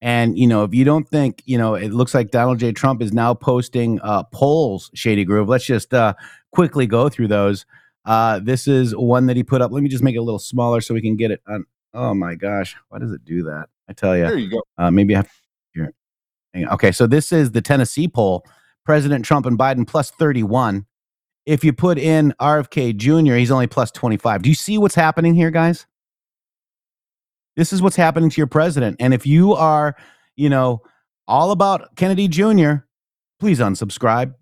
[SPEAKER 2] And you know, if you don't think, you know, it looks like Donald J. Trump is now posting uh, polls, Shady Groove. Let's just uh, quickly go through those. Uh, this is one that he put up. Let me just make it a little smaller so we can get it on. Oh my gosh, why does it do that? I tell you.
[SPEAKER 4] There you go.
[SPEAKER 2] Uh, maybe I have here. Okay, so this is the Tennessee poll. President Trump and Biden plus 31. If you put in RFK Jr., he's only plus 25. Do you see what's happening here, guys? This is what's happening to your president. And if you are, you know, all about Kennedy Jr., please unsubscribe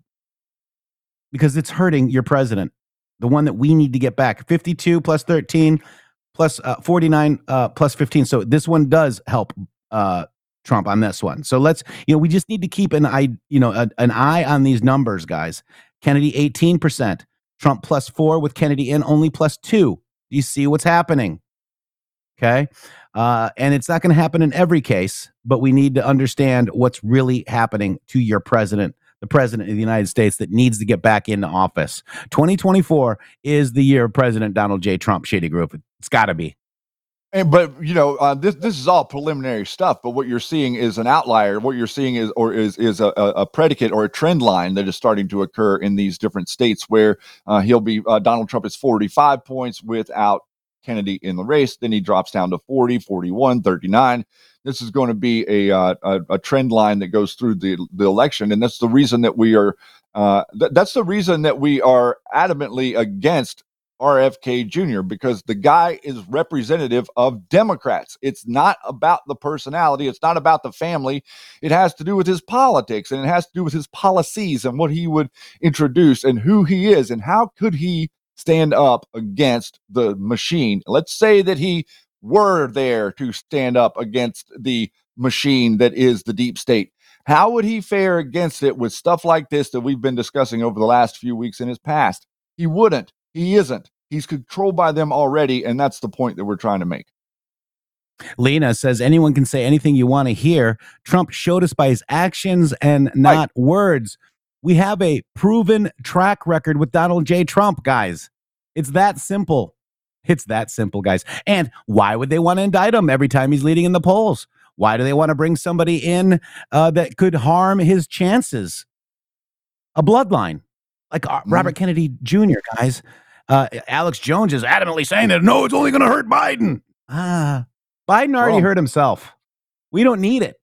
[SPEAKER 2] because it's hurting your president, the one that we need to get back. 52 plus 13 plus uh, 49 uh, plus 15. So this one does help uh, Trump on this one. So let's, you know, we just need to keep an eye, you know, a, an eye on these numbers, guys. Kennedy 18%, Trump plus four with Kennedy in, only plus two. Do you see what's happening? Okay. Uh, and it's not going to happen in every case, but we need to understand what's really happening to your president, the president of the United States that needs to get back into office. 2024 is the year of President Donald J. Trump, Shady Grove. It's got to be.
[SPEAKER 4] And but you know uh, this this is all preliminary stuff. But what you're seeing is an outlier. What you're seeing is or is is a, a predicate or a trend line that is starting to occur in these different states where uh, he'll be uh, Donald Trump is 45 points without Kennedy in the race. Then he drops down to 40, 41, 39. This is going to be a uh, a, a, trend line that goes through the the election, and that's the reason that we are. Uh, th- that's the reason that we are adamantly against RFK Jr. because the guy is representative of Democrats. It's not about the personality, it's not about the family. It has to do with his politics and it has to do with his policies and what he would introduce and who he is and how could he stand up against the machine. Let's say that he were there to stand up against the machine that is the deep state. How would he fare against it with stuff like this that we've been discussing over the last few weeks in his past? He wouldn't. He isn't. He's controlled by them already, and that's the point that we're trying to make.
[SPEAKER 2] Lena says anyone can say anything you want to hear. Trump showed us by his actions and not right. words. We have a proven track record with Donald J. Trump, guys. It's that simple. It's that simple, guys. And why would they want to indict him every time he's leading in the polls? Why do they want to bring somebody in uh, that could harm his chances? A bloodline like uh, Robert mm. Kennedy Jr., guys. Uh, Alex Jones is adamantly saying that no, it's only going to hurt Biden. Ah, Biden already well, hurt himself. We don't need it.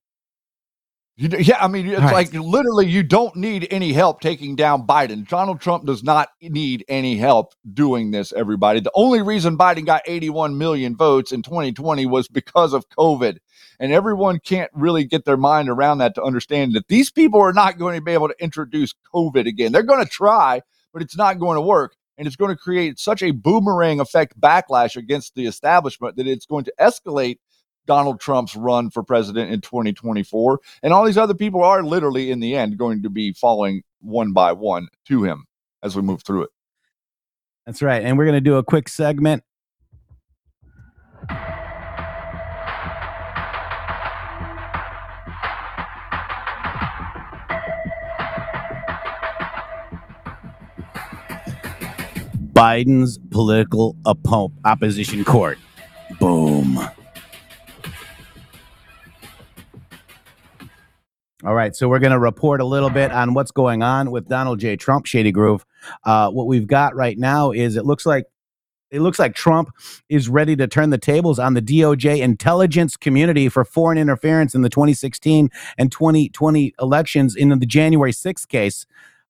[SPEAKER 4] You, yeah, I mean, it's right. like literally, you don't need any help taking down Biden. Donald Trump does not need any help doing this, everybody. The only reason Biden got 81 million votes in 2020 was because of COVID. And everyone can't really get their mind around that to understand that these people are not going to be able to introduce COVID again. They're going to try, but it's not going to work and it's going to create such a boomerang effect backlash against the establishment that it's going to escalate Donald Trump's run for president in 2024. And all these other people are literally, in the end, going to be falling one by one to him as we move through it.
[SPEAKER 2] That's right. And we're going to do a quick segment Biden's political oppo- opposition court. Boom. All right, so we're going to report a little bit on what's going on with Donald J. Trump, Shady Groove. Uh, what we've got right now is it looks like it looks like Trump is ready to turn the tables on the DOJ intelligence community for foreign interference in the 2016 and 2020 elections in the January 6th case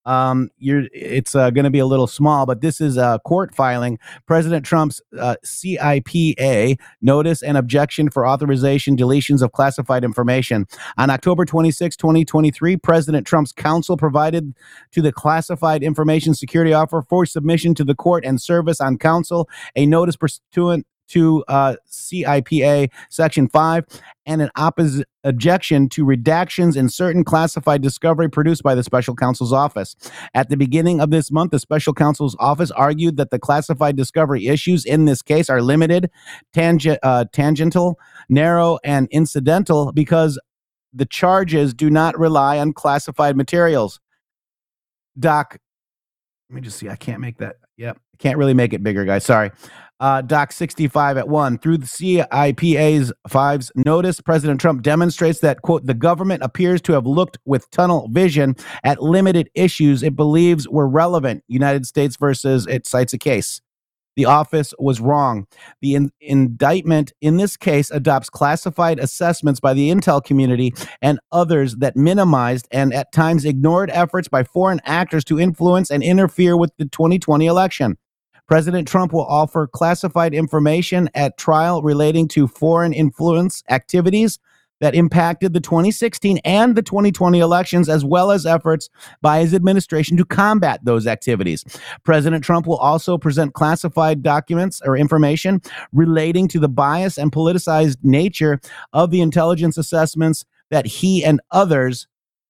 [SPEAKER 2] um, you're it's uh, going to be a little small, but this is a court filing. President Trump's uh, CIPA notice and objection for authorization deletions of classified information. On October 26, 2023, President Trump's counsel provided to the Classified Information Security Officer for submission to the court and service on counsel a notice pursuant to uh, CIPA Section 5 and an opposite objection to redactions in certain classified discovery produced by the special counsel's office. At the beginning of this month, the special counsel's office argued that the classified discovery issues in this case are limited, uh, tangential, narrow, and incidental because the charges do not rely on classified materials. Doc, let me just see. I can't make that. Yep. Can't really make it bigger, guys. Sorry uh, Doc 65 at 1. Through the CIPA's fives notice, President Trump demonstrates that, quote, the government appears to have looked with tunnel vision at limited issues it believes were relevant. United States versus it cites a case. The office was wrong. The in- indictment in this case adopts classified assessments by the intel community and others that minimized and at times ignored efforts by foreign actors to influence and interfere with the 2020 election. President Trump will offer classified information at trial relating to foreign influence activities that impacted the 2016 and the 2020 elections, as well as efforts by his administration to combat those activities. President Trump will also present classified documents or information relating to the bias and politicized nature of the intelligence assessments that he and others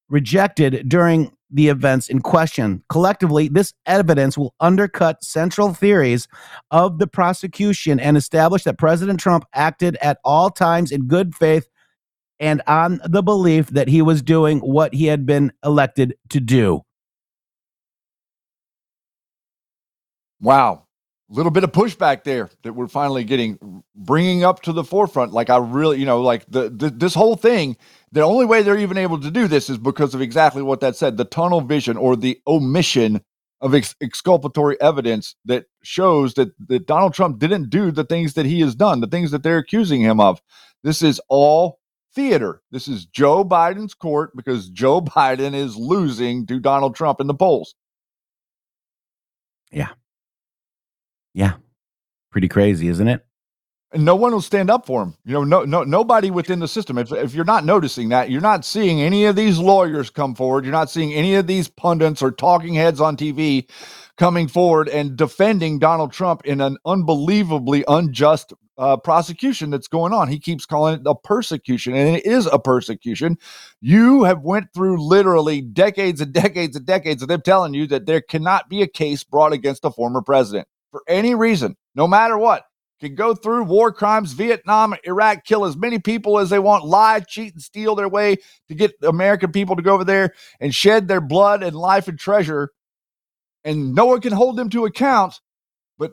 [SPEAKER 2] rejected during the events in question. Collectively, this evidence will undercut central theories of the prosecution and establish that President Trump acted at all times in good faith and on the belief that he was doing what he had been elected to do.
[SPEAKER 4] Wow. Little bit of pushback there that we're finally getting, bringing up to the forefront. Like I really, you know, like the, the this whole thing. The only way they're even able to do this is because of exactly what that said: the tunnel vision or the omission of ex- exculpatory evidence that shows that that Donald Trump didn't do the things that he has done, the things that they're accusing him of. This is all theater. This is Joe Biden's court because Joe Biden is losing to Donald Trump in the polls.
[SPEAKER 2] Yeah. Yeah. Pretty crazy, isn't it?
[SPEAKER 4] And no one will stand up for him. You know, no, no, nobody within the system. If, if you're not noticing that, you're not seeing any of these lawyers come forward. You're not seeing any of these pundits or talking heads on TV coming forward and defending Donald Trump in an unbelievably unjust uh, prosecution that's going on. He keeps calling it a persecution, and it is a persecution. You have went through literally decades and decades and decades of them telling you that there cannot be a case brought against a former president for any reason, no matter what. Can go through war crimes, Vietnam, Iraq, kill as many people as they want, lie, cheat, and steal their way to get American people to go over there and shed their blood and life and treasure. And no one can hold them to account. But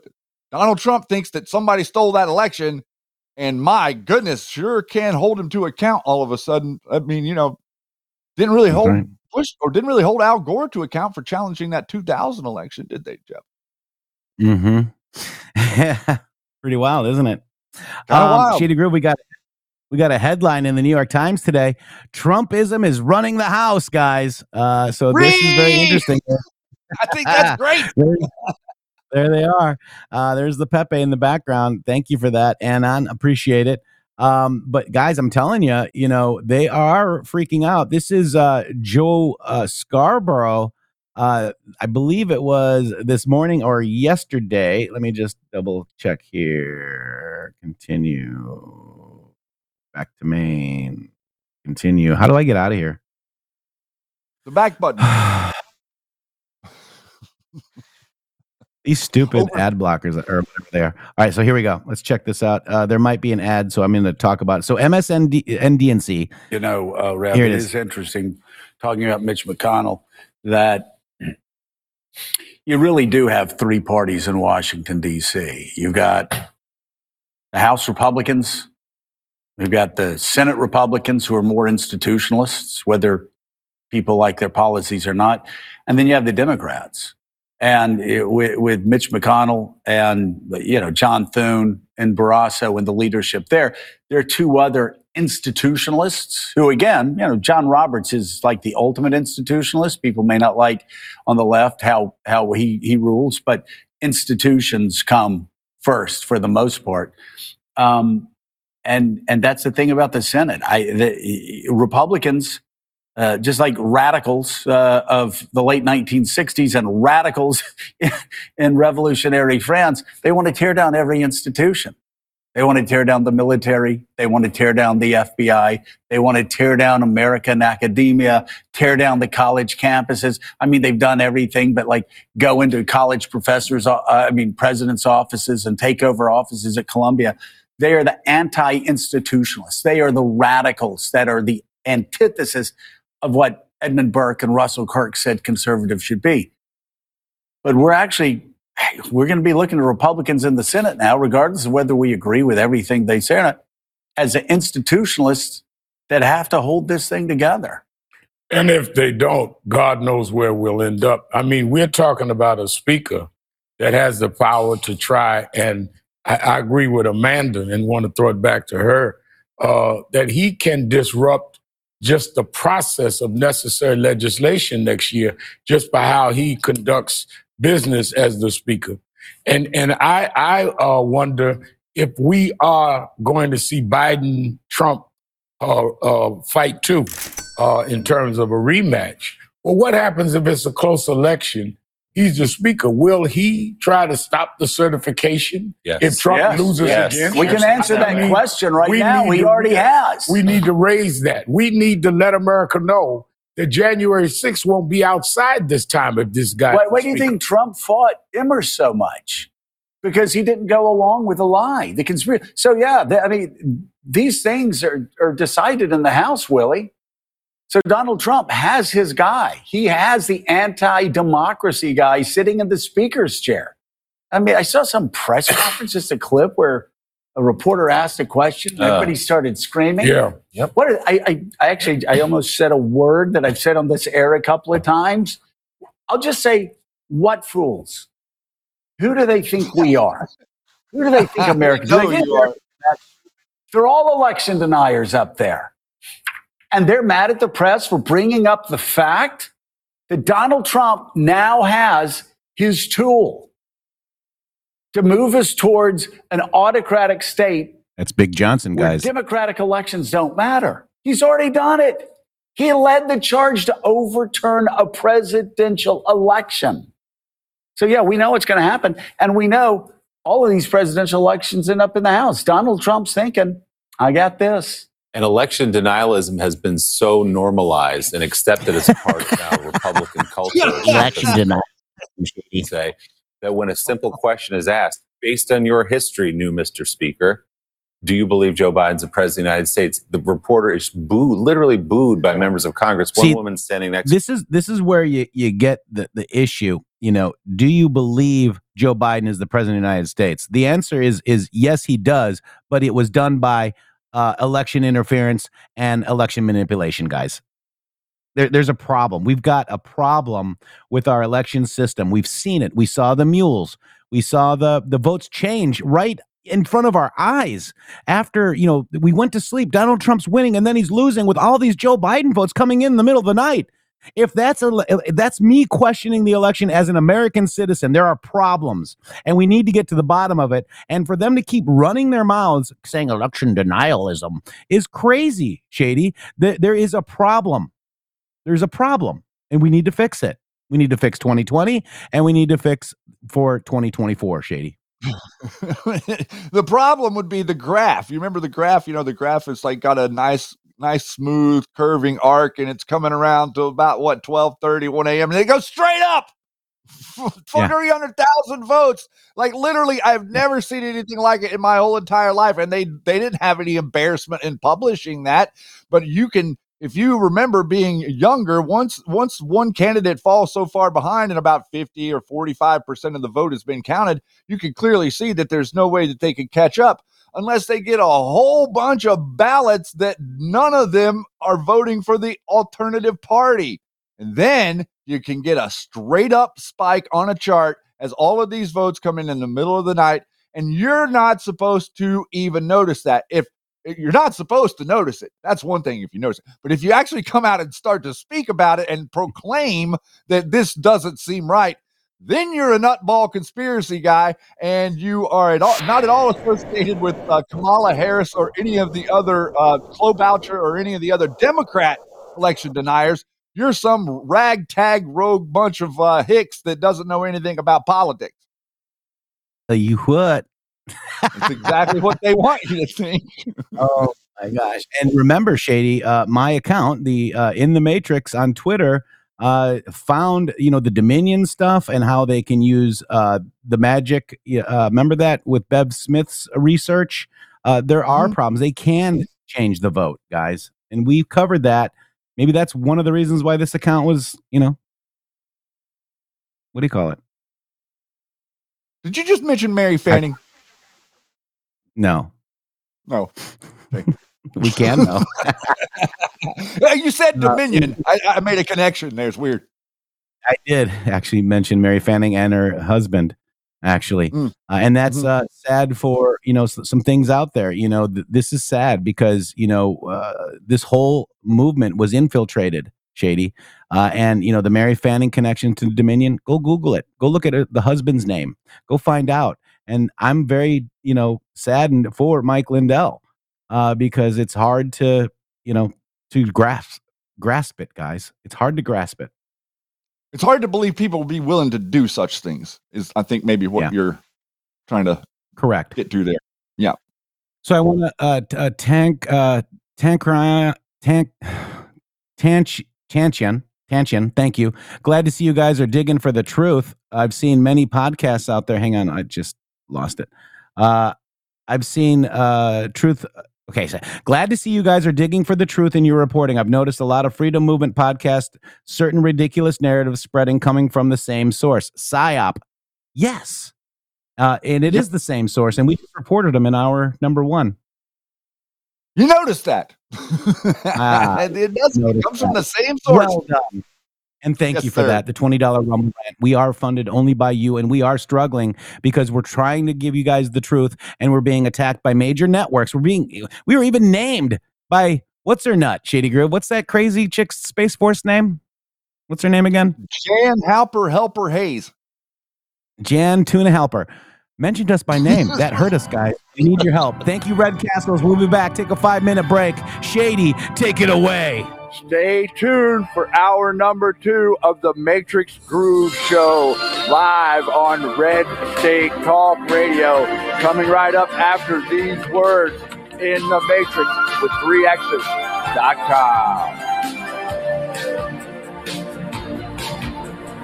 [SPEAKER 4] Donald Trump thinks that somebody stole that election. And my goodness, sure can hold him to account all of a sudden. I mean, you know, didn't really hold. Bush or didn't really hold Al Gore to account for challenging that 2000 election, did they, Jeff?
[SPEAKER 2] Mm-hmm. Pretty wild, isn't it?
[SPEAKER 4] Kinda wild.
[SPEAKER 2] Shady Groove, we got we got a headline in the New York Times today. Trumpism is running the house, guys. Uh, so this is very interesting.
[SPEAKER 4] I think that's great.
[SPEAKER 2] there, there they are. Uh, there's the Pepe in the background. Thank you for that, Anon. Appreciate it. Um, but guys, I'm telling you, you know, they are freaking out. This is uh, Joe uh, Scarborough. Uh, I believe it was this morning or yesterday. Let me just double check here. Continue. Back to main. Continue. How do I get out of here?
[SPEAKER 4] The back button.
[SPEAKER 2] These stupid ad blockers or whatever they are. All right, so here we go. Let's check this out. Uh, there might be an ad, so I'm going to talk about it. So MSND, NDNC.
[SPEAKER 12] You know, uh, Rev,
[SPEAKER 2] Here
[SPEAKER 12] it
[SPEAKER 2] it
[SPEAKER 12] is.
[SPEAKER 2] is.
[SPEAKER 12] interesting talking about Mitch McConnell that you really do have three parties in Washington, D.C. You've got the House Republicans, you've got the Senate Republicans who are more institutionalists, whether people like their policies or not, and then you have the Democrats. And it, with, with Mitch McConnell and you know John Thune and Barrasso and the leadership there, there are two other institutionalists who, again, you know, John Roberts is like the ultimate institutionalist. People may not like on the left how how he he rules, but institutions come first for the most part. Um, and and that's the thing about the Senate. I the Republicans uh, just like radicals uh, of the late 1960s and radicals in revolutionary France, they want to tear down every institution. They want to tear down the military. They want to tear down the FBI. They want to tear down American academia, tear down the college campuses. I mean, they've done everything but like go into college professors, uh, I mean, presidents' offices and take over offices at Columbia. They are the anti institutionalists. They are the radicals that are the antithesis of what Edmund Burke and Russell Kirk said conservatives should be. But we're actually we're going to be looking at Republicans in the Senate now, regardless of whether we agree with everything they say or not, as the institutionalists that have to hold this thing together.
[SPEAKER 13] And if they don't, God knows where we'll end up. I mean, we're talking about a speaker that has the power to try, and I, I agree with Amanda and want to throw it back to her, uh, that he can disrupt just the process of necessary legislation next year just by how he conducts business as the speaker. And and I I uh, wonder if we are going to see Biden Trump uh, uh, fight too uh, in terms of a rematch. Well, what happens if it's a close election? He's the speaker. Will he try to stop the certification
[SPEAKER 12] Yes.
[SPEAKER 13] if Trump
[SPEAKER 12] Yes,
[SPEAKER 13] loses
[SPEAKER 12] yes.
[SPEAKER 13] again?
[SPEAKER 12] We can answer that question right now.
[SPEAKER 13] need
[SPEAKER 12] He already has.
[SPEAKER 13] We need to raise that. We need to let America know that January 6th won't be outside this time if this guy.
[SPEAKER 12] Why, why do you think Trump fought Emmer so much? Because he didn't go along with the lie, the conspiracy. So yeah, the, I mean, these things are, are decided in the House, Willie. So Donald Trump has his guy. He has the anti-democracy guy sitting in the speaker's chair. I mean, I saw some press conference, just a clip where a reporter asked a question.
[SPEAKER 13] Uh,
[SPEAKER 12] Everybody started screaming.
[SPEAKER 13] yeah.
[SPEAKER 12] Yep. What are- I, I, I actually, I almost said a word that I've said on this air a couple of times. I'll just say, what fools? Who do they think we are? Who do they think Americans? They
[SPEAKER 4] are.
[SPEAKER 12] They're all election deniers up there. And they're mad at the press for bringing up the fact that Donald Trump now has his tool to move us towards an autocratic state
[SPEAKER 2] That's Big Johnson,
[SPEAKER 12] where
[SPEAKER 2] guys.
[SPEAKER 12] democratic elections don't matter. He's already done it. He led the charge to overturn a presidential election. So, yeah, we know what's going to happen. And we know all of these presidential elections end up in the House. Donald Trump's thinking, I got this.
[SPEAKER 14] And election denialism has been so normalized and accepted as part of now Republican culture.
[SPEAKER 2] Election denial.
[SPEAKER 14] Say that when a simple question is asked, based on your history, new Mr. Speaker, do you believe Joe Biden's the president of the United States? The reporter is booed, literally booed by members of Congress. One
[SPEAKER 2] See,
[SPEAKER 14] woman standing next
[SPEAKER 2] This is this is where you you get the the issue. You know, do you believe Joe Biden is the president of the United States? The answer is is yes, he does, but it was done by uh, election interference and election manipulation, guys. There, there's a problem. We've got a problem with our election system. We've seen it. We saw the mules. We saw the the votes change right in front of our eyes. After you know, we went to sleep. Donald Trump's winning, and then he's losing with all these Joe Biden votes coming in in the middle of the night. If that's a, if that's me questioning the election as an American citizen, there are problems, and we need to get to the bottom of it. And for them to keep running their mouths saying election denialism is crazy, Shady. There, there is a problem. There's a problem, and we need to fix it. We need to fix 2020, and we need to fix for 2024, Shady.
[SPEAKER 4] the problem would be the graph. You remember the graph? You know, the graph is like got a nice, nice, smooth, curving arc, and it's coming around to about what 12 1 a.m. and it goes straight up. For 300,000 votes. Like literally, I've never seen anything like it in my whole entire life. And they they didn't have any embarrassment in publishing that. But you can if you remember being younger, once once one candidate falls so far behind and about 50 or 45% of the vote has been counted, you can clearly see that there's no way that they can catch up unless they get a whole bunch of ballots that none of them are voting for the alternative party. And then you can get a straight up spike on a chart as all of these votes come in in the middle of the night and you're not supposed to even notice that. If you're not supposed to notice it. That's one thing if you notice it. But if you actually come out and start to speak about it and proclaim that this doesn't seem right, then you're a nutball conspiracy guy, and you are at all, not at all associated with uh, Kamala Harris or any of the other uh, Klobuchar or any of the other Democrat election deniers. You're some ragtag rogue bunch of uh, hicks that doesn't know anything about politics.
[SPEAKER 2] You what.
[SPEAKER 4] It's exactly what they want you to think.
[SPEAKER 2] oh my gosh! And remember, Shady, uh, my account, the uh, in the Matrix on Twitter, uh, found you know the Dominion stuff and how they can use uh, the magic. Uh, remember that with Bev Smith's research, uh, there are problems. They can change the vote, guys, and we've covered that. Maybe that's one of the reasons why this account was, you know, what do you call it?
[SPEAKER 4] Did you just mention Mary Fanning?
[SPEAKER 2] No,
[SPEAKER 4] no.
[SPEAKER 2] we can though.
[SPEAKER 4] You said
[SPEAKER 2] No.
[SPEAKER 4] Dominion. I, I made a connection there. It's weird.
[SPEAKER 2] I did actually mention Mary Fanning and her husband, actually,
[SPEAKER 4] Mm.
[SPEAKER 2] uh, and that's
[SPEAKER 4] Mm-hmm.
[SPEAKER 2] uh, sad for you know s- some things out there. You know, th- this is sad because you know uh, this whole movement was infiltrated, shady, uh, and you know the Mary Fanning connection to Dominion. Go Google it. Go look at it, the husband's name. Go find out. And I'm very you know saddened for Mike Lindell uh, because it's hard to you know to grasp grasp it, guys. It's hard to grasp it.
[SPEAKER 4] It's hard to believe people will be willing to do such things. Is I think maybe what
[SPEAKER 2] Yeah.
[SPEAKER 4] you're trying to
[SPEAKER 2] correct
[SPEAKER 4] get through there. Yeah.
[SPEAKER 2] So I want to uh, t- uh, tank uh, tank tank tanch Chanchian. Tanchian, thank you. Glad to see you guys are digging for the truth. I've seen many podcasts out there. Hang on, I just lost it. Uh, I've seen uh, truth. Okay, so glad to see you guys are digging for the truth in your reporting. I've noticed a lot of freedom movement podcast, certain ridiculous narratives spreading coming from the same source. PSYOP. Yes. Uh, and it is the same source, and we just reported them in our number one.
[SPEAKER 4] You noticed that.
[SPEAKER 2] Ah,
[SPEAKER 4] it does. It comes from the same source.
[SPEAKER 2] Well. And thank
[SPEAKER 4] Yes,
[SPEAKER 2] you for
[SPEAKER 4] sir.
[SPEAKER 2] that. The $20 Rumble Rant. We are funded only by you, and we are struggling because we're trying to give you guys the truth, and we're being attacked by major networks. We're being, we were even named by what's her nut, Shady Groove? What's that crazy chick's Space Force name? What's her name again?
[SPEAKER 4] Jan Halper Helper Hayes.
[SPEAKER 2] Jan Tuna Helper. Mentioned us by name. That hurt us, guys. We need your help. Thank you, Red Castles. We'll be back. Take a five minute break. Shady, take it away.
[SPEAKER 4] Stay tuned for hour number two of the Matrix Groove Show live on Red State Talk Radio. Coming right up after these words in the Matrix with 3X's.com.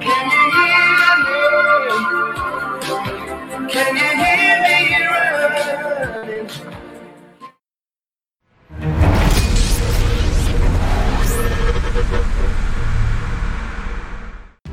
[SPEAKER 15] Can you hear me? Can you hear me running?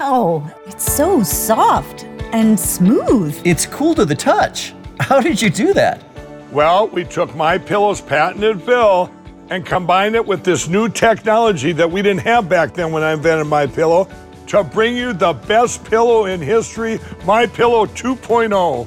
[SPEAKER 16] Wow, it's so soft and smooth.
[SPEAKER 17] It's cool to the touch. How did you do that?
[SPEAKER 18] Well, we took my pillow's patented fill and combined it with this new technology that we didn't have back then when I invented my pillow to bring you the best pillow in history, my pillow 2.0.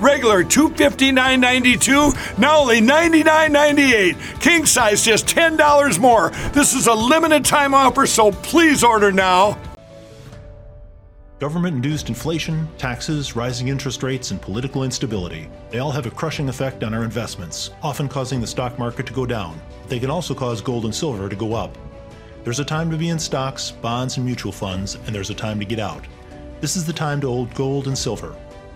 [SPEAKER 18] regular $259.92, now only $99.98. King size just $10 more. This is a limited time offer, so please order now.
[SPEAKER 7] Government induced inflation, taxes, rising interest rates, and political instability. They all have a crushing effect on our investments, often causing the stock market to go down. They can also cause gold and silver to go up. There's a time to be in stocks, bonds, and mutual funds, and there's a time to get out. This is the time to hold gold and silver.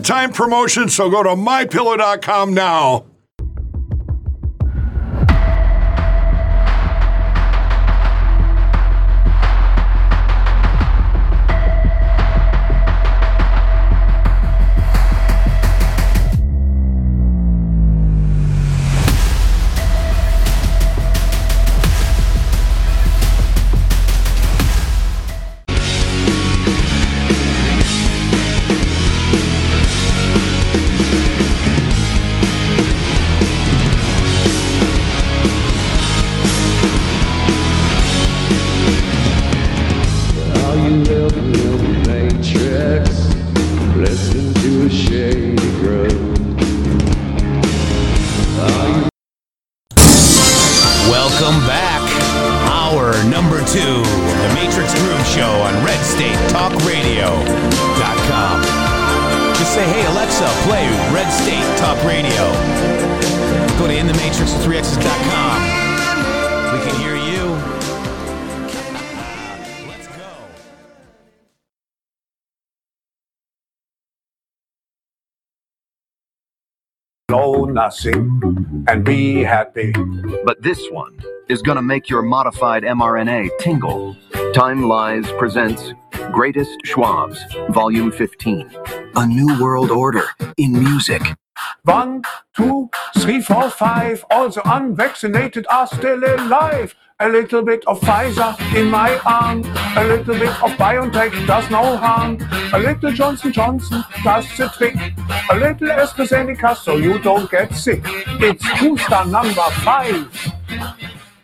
[SPEAKER 18] time promotion, so go to mypillow.com now.
[SPEAKER 19] Nothing and be happy.
[SPEAKER 20] But this one is going to make your modified mRNA tingle. Time Lies presents Greatest Schwabs, Volume 15. A New World Order in Music.
[SPEAKER 19] One, two, three, four, five. All the unvaccinated are still alive. A little bit of Pfizer in my arm. A little bit of BioNTech does no harm. A little Johnson Johnson does the trick. A little AstraZeneca so you don't get sick. It's booster number five.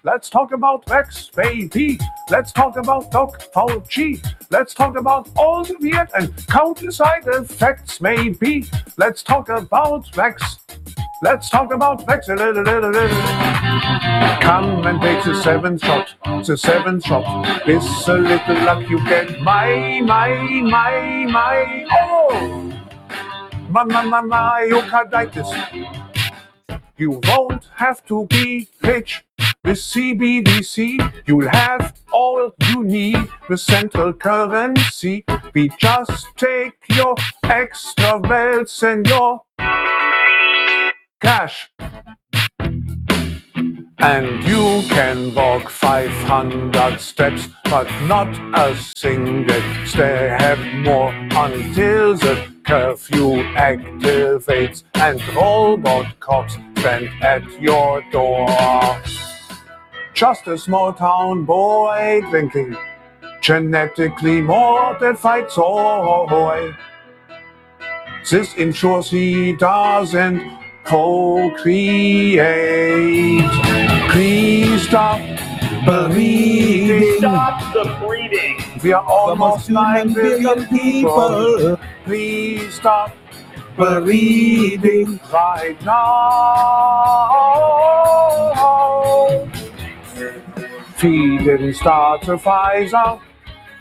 [SPEAKER 19] Let's talk about Rex, baby. Let's talk about Doc Fauci. Let's talk about all the weird and countless side effects, maybe. Let's talk about Rex. Let's talk about little. Come and take the seventh shot, the seventh shot. With a little luck you get my, my, my, my, oh! My, my, my, myocarditis. You won't have to be rich with CBDC. You'll have all you need The central currency. We just take your extra belts and your cash. And you can walk 500 steps, but not a single step more until the curfew activates and robot cops stand at your door. Just a small town boy drinking genetically modified soy. Oh, this ensures he doesn't procreate. Please stop bleeding.
[SPEAKER 15] Stop the bleeding.
[SPEAKER 19] We are almost 9 billion people. Please stop bleeding right now. We didn't start a Pfizer.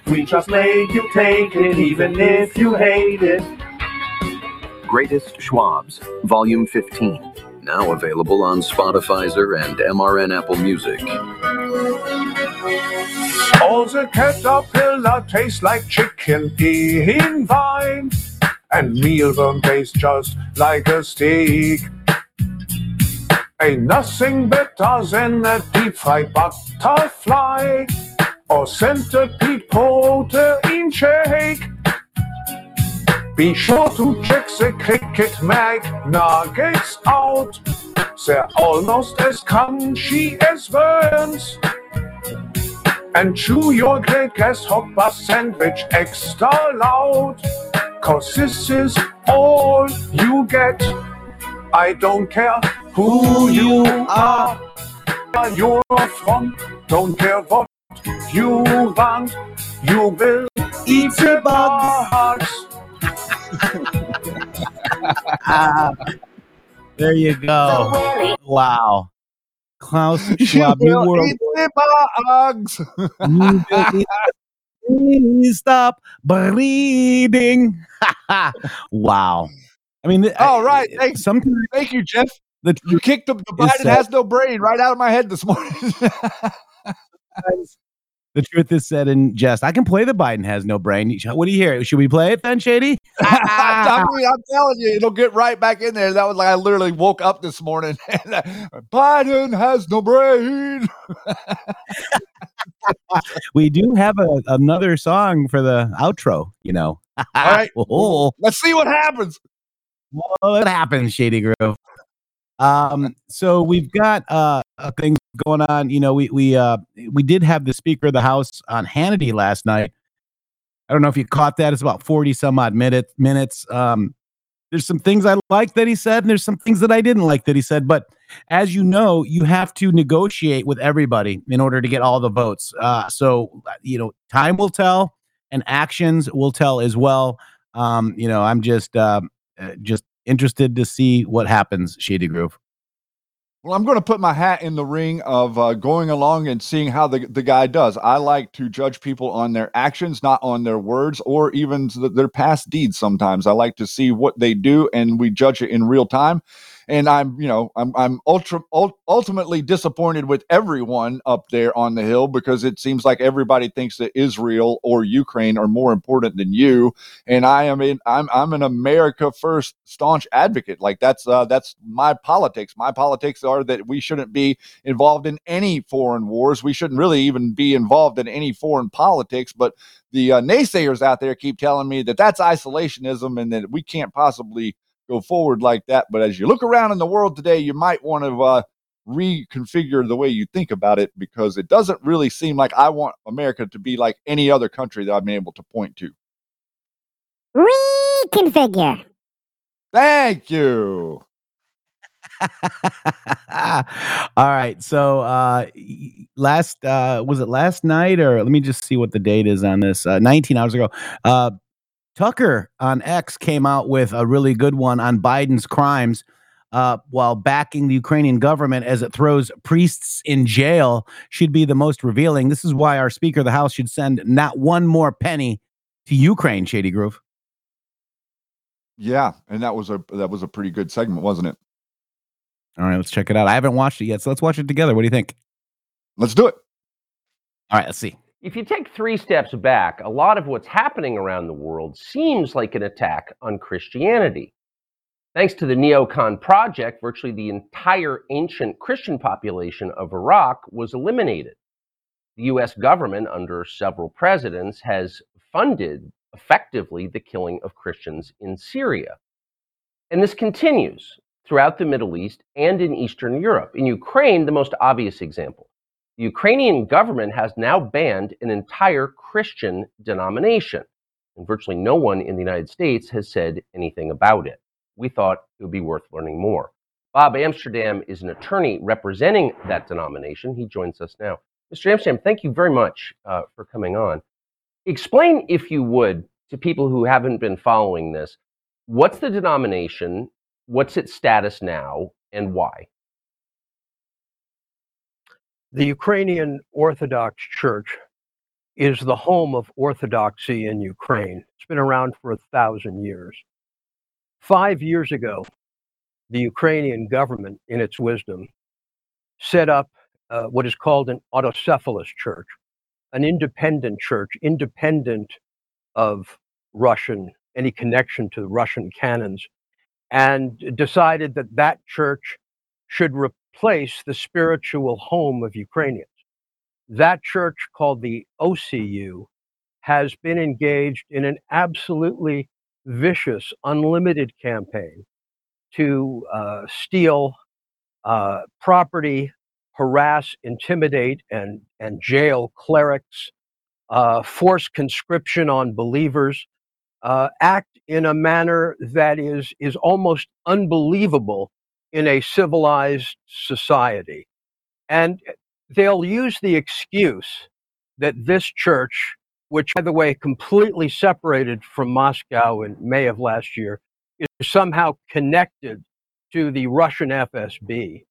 [SPEAKER 19] We just made you take it, even if you hate it.
[SPEAKER 20] Greatest Schwabs, Volume 15. Now available on Spotify and MRN Apple Music.
[SPEAKER 19] All the caterpillar tastes like chicken in vine, and mealworm tastes just like a steak. Ain't nothing better than a deep fried butterfly or centipede protein shake. Be sure to check the cricket mag nuggets out. They're almost as crunchy as worms. And chew your great grasshopper sandwich extra loud. Cause this is all you get. I don't care who you are, you're from, don't care what you want, you will eat the bugs.
[SPEAKER 2] there you go. Wow. Klaus Schwab, New World
[SPEAKER 4] eat the bugs.
[SPEAKER 2] Eat- Please stop bleeding. wow. I mean,
[SPEAKER 4] All right. Thank,
[SPEAKER 2] sometimes
[SPEAKER 4] thank you, Jeff.
[SPEAKER 2] The
[SPEAKER 4] You kicked the, the Biden
[SPEAKER 2] that-
[SPEAKER 4] has no brain right out of my head this morning.
[SPEAKER 2] the truth is said in jest. I can play the Biden has no brain. What do you hear? Should we play it then, Shady?
[SPEAKER 4] I mean, I'm telling you, it'll get right back in there. That was like I literally woke up this morning and uh, Biden has no brain.
[SPEAKER 2] we do have a, another song for the outro, you know.
[SPEAKER 4] All right.
[SPEAKER 2] Oh.
[SPEAKER 4] Let's see what happens.
[SPEAKER 2] what happens, Shady Grove? Um, so we've got uh uh, things going on. You know, we we uh we did have the Speaker of the House on Hannity last night. I don't know if you caught that. It's about forty some odd minutes. Minutes. Um, there's some things I like that he said, and there's some things that I didn't like that he said. But as you know, you have to negotiate with everybody in order to get all the votes. Uh, so you know, time will tell, and actions will tell as well. Um, you know, I'm just um, uh, just interested to see what happens, Shady Grove.
[SPEAKER 4] Well, I'm going to put my hat in the ring of uh, going along and seeing how the, the guy does. I like to judge people on their actions, not on their words or even th- their past deeds sometimes. I like to see what they do and we judge it in real time. And I'm, you know, I'm, I'm ultra, ul- ultimately disappointed with everyone up there on the hill because it seems like everybody thinks that Israel or Ukraine are more important than you. And I am in, I'm, I'm an America first staunch advocate. Like that's, uh, that's my politics. My politics are that we shouldn't be involved in any foreign wars. We shouldn't really even be involved in any foreign politics. But the uh, naysayers out there keep telling me that that's isolationism and that we can't possibly go forward like that. But as you look around in the world today, you might want to uh, reconfigure the way you think about it because it doesn't really seem like I want America to be like any other country that I've been able to point to.
[SPEAKER 21] Reconfigure.
[SPEAKER 4] Thank you.
[SPEAKER 2] All right. So uh last uh was it last night or let me just see what the date is on this. Uh 19 hours ago. Uh Tucker on X came out with a really good one on Biden's crimes uh, while backing the Ukrainian government as it throws priests in jail should be the most revealing. This is why our Speaker of the House should send not one more penny to Ukraine, Shady Grove.
[SPEAKER 4] Yeah, and that was a that was a pretty good segment, wasn't it?
[SPEAKER 2] All right, let's check it out. I haven't watched it yet, so let's watch it together. What do you think?
[SPEAKER 4] Let's do it.
[SPEAKER 2] All right, let's see.
[SPEAKER 22] If you take three steps back, a lot of what's happening around the world seems like an attack on Christianity. Thanks to the Neocon Project, virtually the entire ancient Christian population of Iraq was eliminated. The US government, under several presidents, has funded effectively the killing of Christians in Syria. And this continues throughout the Middle East and in Eastern Europe. In Ukraine, the most obvious example. The Ukrainian government has now banned an entire Christian denomination, and virtually no one in the United States has said anything about it. We thought it would be worth learning more. Bob Amsterdam is an attorney representing that denomination. He joins us now. Mr. Amsterdam, thank you very much uh, for coming on. Explain, if you would, to people who haven't been following this, what's the denomination, what's its status now, and why?
[SPEAKER 11] The Ukrainian Orthodox Church is the home of Orthodoxy in Ukraine. It's been around for a thousand years. Five years ago, the Ukrainian government, in its wisdom, set up uh, what is called an autocephalous church, an independent church, independent of Russian, any connection to the Russian canons, and decided that that church should replace the spiritual home of Ukrainians. That church, called the OCU, has been engaged in an absolutely vicious, unlimited campaign to uh, steal uh, property, harass, intimidate, and, and jail clerics, uh, force conscription on believers, uh, act in a manner that is, is almost unbelievable in a civilized society. And they'll use the excuse that this church, which, by the way, completely separated from Moscow in May of last year, is somehow connected to the Russian FSB.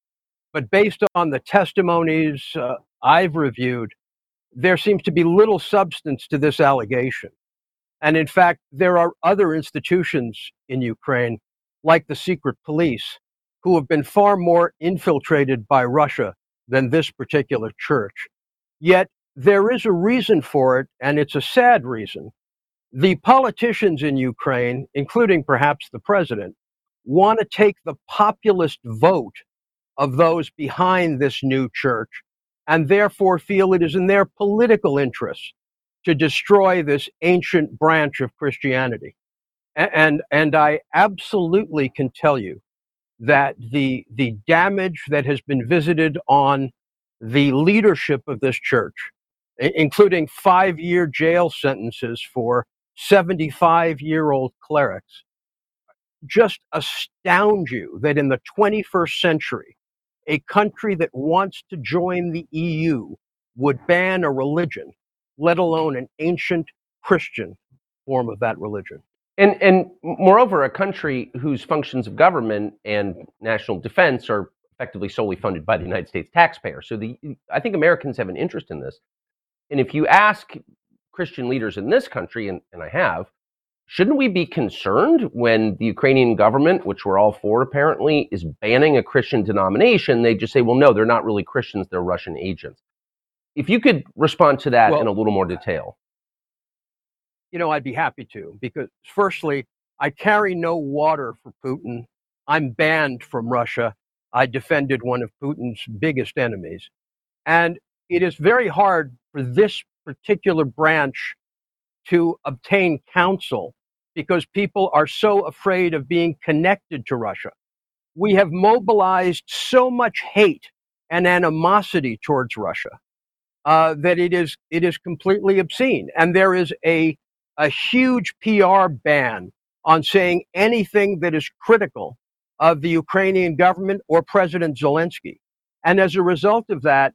[SPEAKER 11] But based on the testimonies uh, I've reviewed, there seems to be little substance to this allegation. And in fact, there are other institutions in Ukraine, like the secret police, who have been far more infiltrated by Russia than this particular church. Yet there is a reason for it, and it's a sad reason. The politicians in Ukraine, including perhaps the president, want to take the populist vote of those behind this new church and therefore feel it is in their political interests to destroy this ancient branch of Christianity. A- And, and I absolutely can tell you that the, the damage that has been visited on the leadership of this church, including five year jail sentences for 75 year old clerics, just astound you that in the 21st century, a country that wants to join the EU would ban a religion, let alone an ancient Christian form of that religion.
[SPEAKER 22] And and moreover, a country whose functions of government and national defense are effectively solely funded by the United States taxpayer. So the I think Americans have an interest in this. And if you ask Christian leaders in this country, and, and I have, shouldn't we be concerned when the Ukrainian government, which we're all for apparently, is banning a Christian denomination? They just say, well, no, they're not really Christians, they're Russian agents. If you could respond to that in a little more detail.
[SPEAKER 11] You know, I'd be happy to, because firstly, I carry no water for Putin. I'm banned from Russia. I defended one of Putin's biggest enemies. And it is very hard for this particular branch to obtain counsel because people are so afraid of being connected to Russia. We have mobilized so much hate and animosity towards Russia uh, that it is it is completely obscene, and there is a a huge PR ban on saying anything that is critical of the Ukrainian government or President Zelensky. And as a result of that,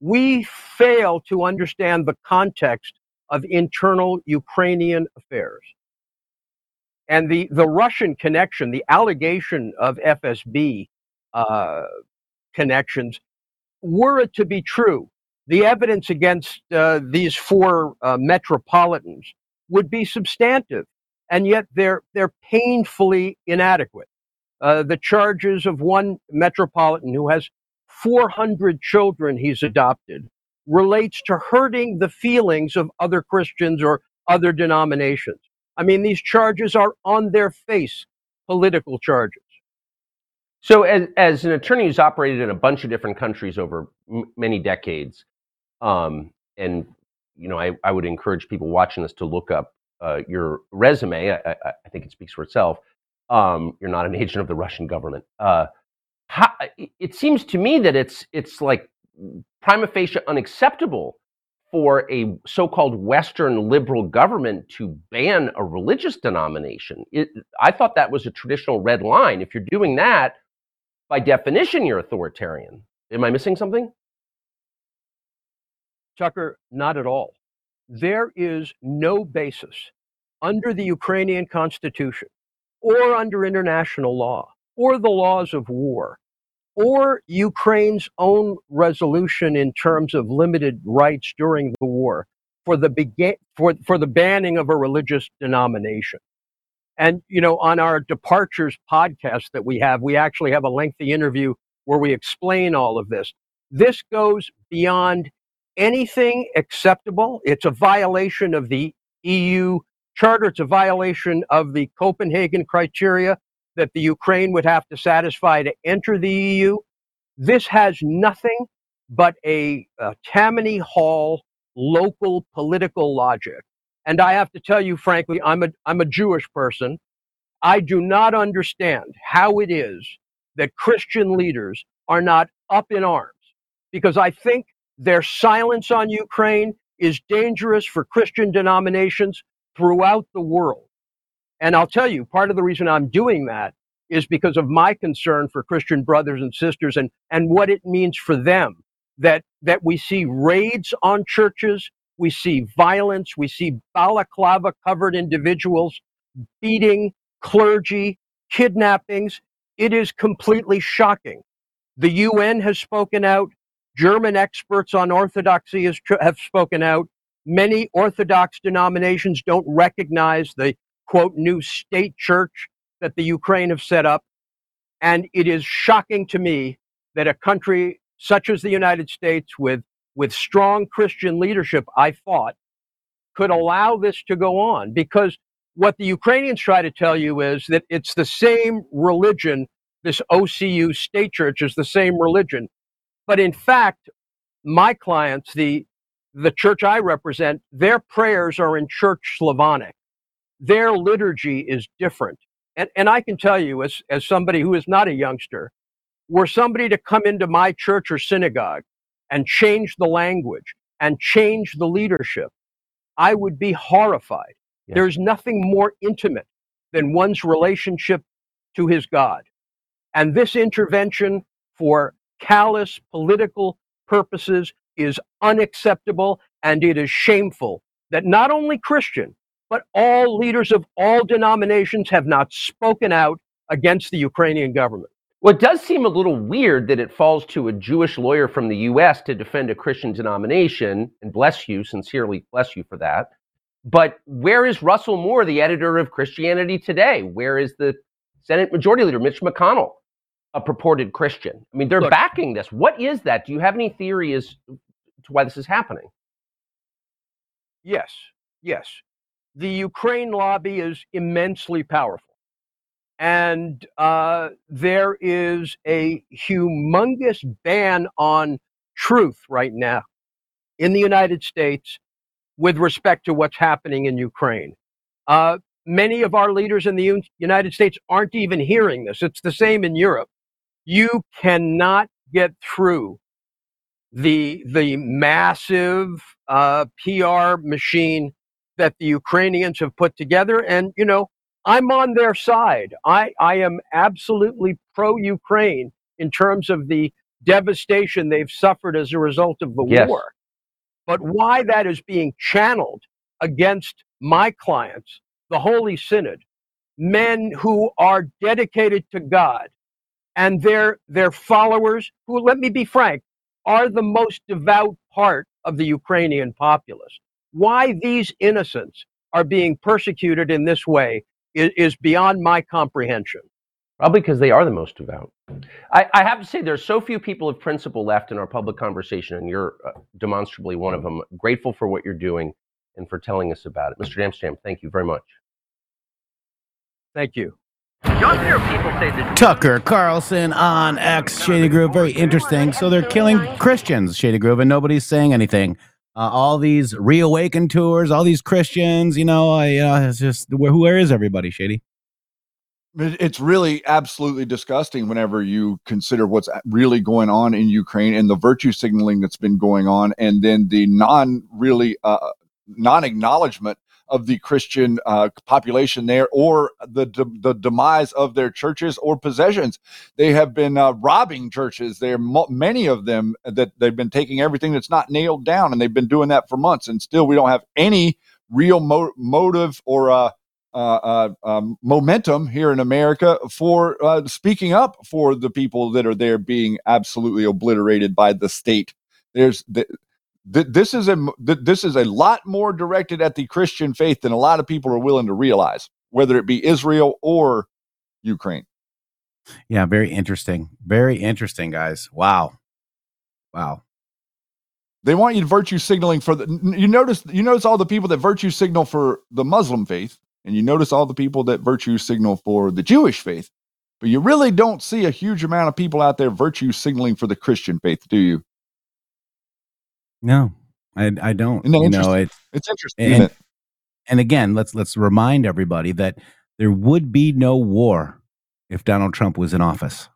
[SPEAKER 11] we fail to understand the context of internal Ukrainian affairs. And the, the Russian connection, the allegation of FSB uh, connections, were it to be true, the evidence against uh, these four uh, metropolitans would be substantive, and yet they're, they're painfully inadequate. Uh, the charges of one metropolitan who has 400 children he's adopted relates to hurting the feelings of other Christians or other denominations. I mean, these charges are on their face political charges.
[SPEAKER 22] So, as, as an attorney who's operated in a bunch of different countries over m- many decades, um, and you know, I, I would encourage people watching this to look up uh, your resume. I, I, I think it speaks for itself. Um, you're not an agent of the Russian government. Uh, how, it- seems to me that it's it's like prima facie unacceptable for a so-called Western liberal government to ban a religious denomination. It, I thought that was a traditional red line. If you're doing that, by definition, you're authoritarian. Am I missing something?
[SPEAKER 11] Tucker, not at all. There is no basis under the Ukrainian constitution or under international law or the laws of war or Ukraine's own resolution in terms of limited rights during the war for the bega- for, for the banning of a religious denomination. And you know, on our departures podcast that we have, we actually have a lengthy interview where we explain all of this. This goes beyond anything acceptable. It's a violation of the EU charter. It's a violation of the Copenhagen criteria that the Ukraine would have to satisfy to enter the EU. This has nothing but a, uh Tammany Hall local political logic. And I have to tell you, frankly, I'm a, I'm a Jewish person. I do not understand how it is that Christian leaders are not up in arms because I think their silence on Ukraine is dangerous for Christian denominations throughout the world. And I'll tell you, part of the reason I'm doing that is because of my concern for Christian brothers and sisters and, and what it means for them that, that we see raids on churches, we see violence, we see balaclava covered individuals beating clergy, kidnappings. It is completely shocking. The UN has spoken out. German experts on orthodoxy has, have spoken out. Many Orthodox denominations don't recognize the quote new state church that the Ukraine have set up. And it is shocking to me that a country such as the United States, with, with strong Christian leadership, I thought, could allow this to go on. Because what the Ukrainians try to tell you is that it's the same religion, this OCU state church is the same religion. But in fact, my clients, the, the church I represent, their prayers are in church Slavonic. Their liturgy is different. And, and I can tell you, as, as somebody who is not a youngster, were somebody to come into my church or synagogue and change the language and change the leadership, I would be horrified. There's nothing more intimate than one's relationship to his God. And this intervention for callous political purposes is unacceptable and it is shameful that not only Christian, but all leaders of all denominations have not spoken out against the Ukrainian government.
[SPEAKER 22] Well, it does seem a little weird that it falls to a Jewish lawyer from the U.S. to defend a Christian denomination, and bless you, sincerely bless you for that. But where is Russell Moore, the editor of Christianity Today? Where is the Senate Majority Leader, Mitch McConnell, a purported Christian? I mean, they're
[SPEAKER 11] Look-
[SPEAKER 22] backing this. What is that? Do you have any theory as to why this is happening?
[SPEAKER 11] Yes, yes. The Ukraine lobby is immensely powerful. And uh, there is a humongous ban on truth right now in the United States with respect to what's happening in Ukraine. Uh, many of our leaders in the Un- United States aren't even hearing this. It's the same in Europe. You cannot get through the the massive uh, PR machine that the Ukrainians have put together, and you know I'm on their side. I I am absolutely pro Ukraine in terms of the devastation they've suffered as a result of the
[SPEAKER 22] Yes.
[SPEAKER 11] war. But why that is being channeled against my clients, the Holy Synod, men who are dedicated to God, and their their followers, who let me be frank, are the most devout part of the Ukrainian populace. Why these innocents are being persecuted in this way is, is beyond my comprehension.
[SPEAKER 22] Probably because they are the most devout. I, I have to say, there's so few people of principle left in our public conversation, and you're uh, demonstrably one of them. Grateful for what you're doing and for telling us about it. Mr. Amsterdam, thank you very much.
[SPEAKER 11] Thank you.
[SPEAKER 22] Younger people say that
[SPEAKER 2] Tucker Carlson on X Shady Grove. Very interesting. So they're killing Christians, Shady Grove, and nobody's saying anything. Uh, all these reawaken tours, all these Christians, you know, I, uh, it's just where, where is everybody, Shady?
[SPEAKER 4] It's really absolutely disgusting whenever you consider what's really going on in Ukraine and the virtue signaling that's been going on, and then the non really uh, non acknowledgement of the Christian uh, population there, or the de- the demise of their churches or possessions. They have been uh, robbing churches. There, are mo- many of them that they've been taking everything that's not nailed down, and they've been doing that for months, and still we don't have any real mo- motive or uh, uh, uh, um, momentum here in America for uh, speaking up for the people that are there being absolutely obliterated by the state. There's th- th- this is a th- this is a lot more directed at the Christian faith than a lot of people are willing to realize, whether it be Israel or Ukraine.
[SPEAKER 2] Yeah, very interesting. Very interesting, guys. Wow. Wow.
[SPEAKER 4] They want you to virtue signaling for the. You notice you notice all the people that virtue signal for the Muslim faith, and you notice all the people that virtue signal for the Jewish faith, but you really don't see a huge amount of people out there virtue signaling for the Christian faith, do you?
[SPEAKER 2] No, I, I don't.
[SPEAKER 4] That
[SPEAKER 2] you know, it's
[SPEAKER 4] It's interesting,
[SPEAKER 2] And,
[SPEAKER 4] it?
[SPEAKER 2] and again, let's let's remind everybody that there would be no war if Donald Trump was in office.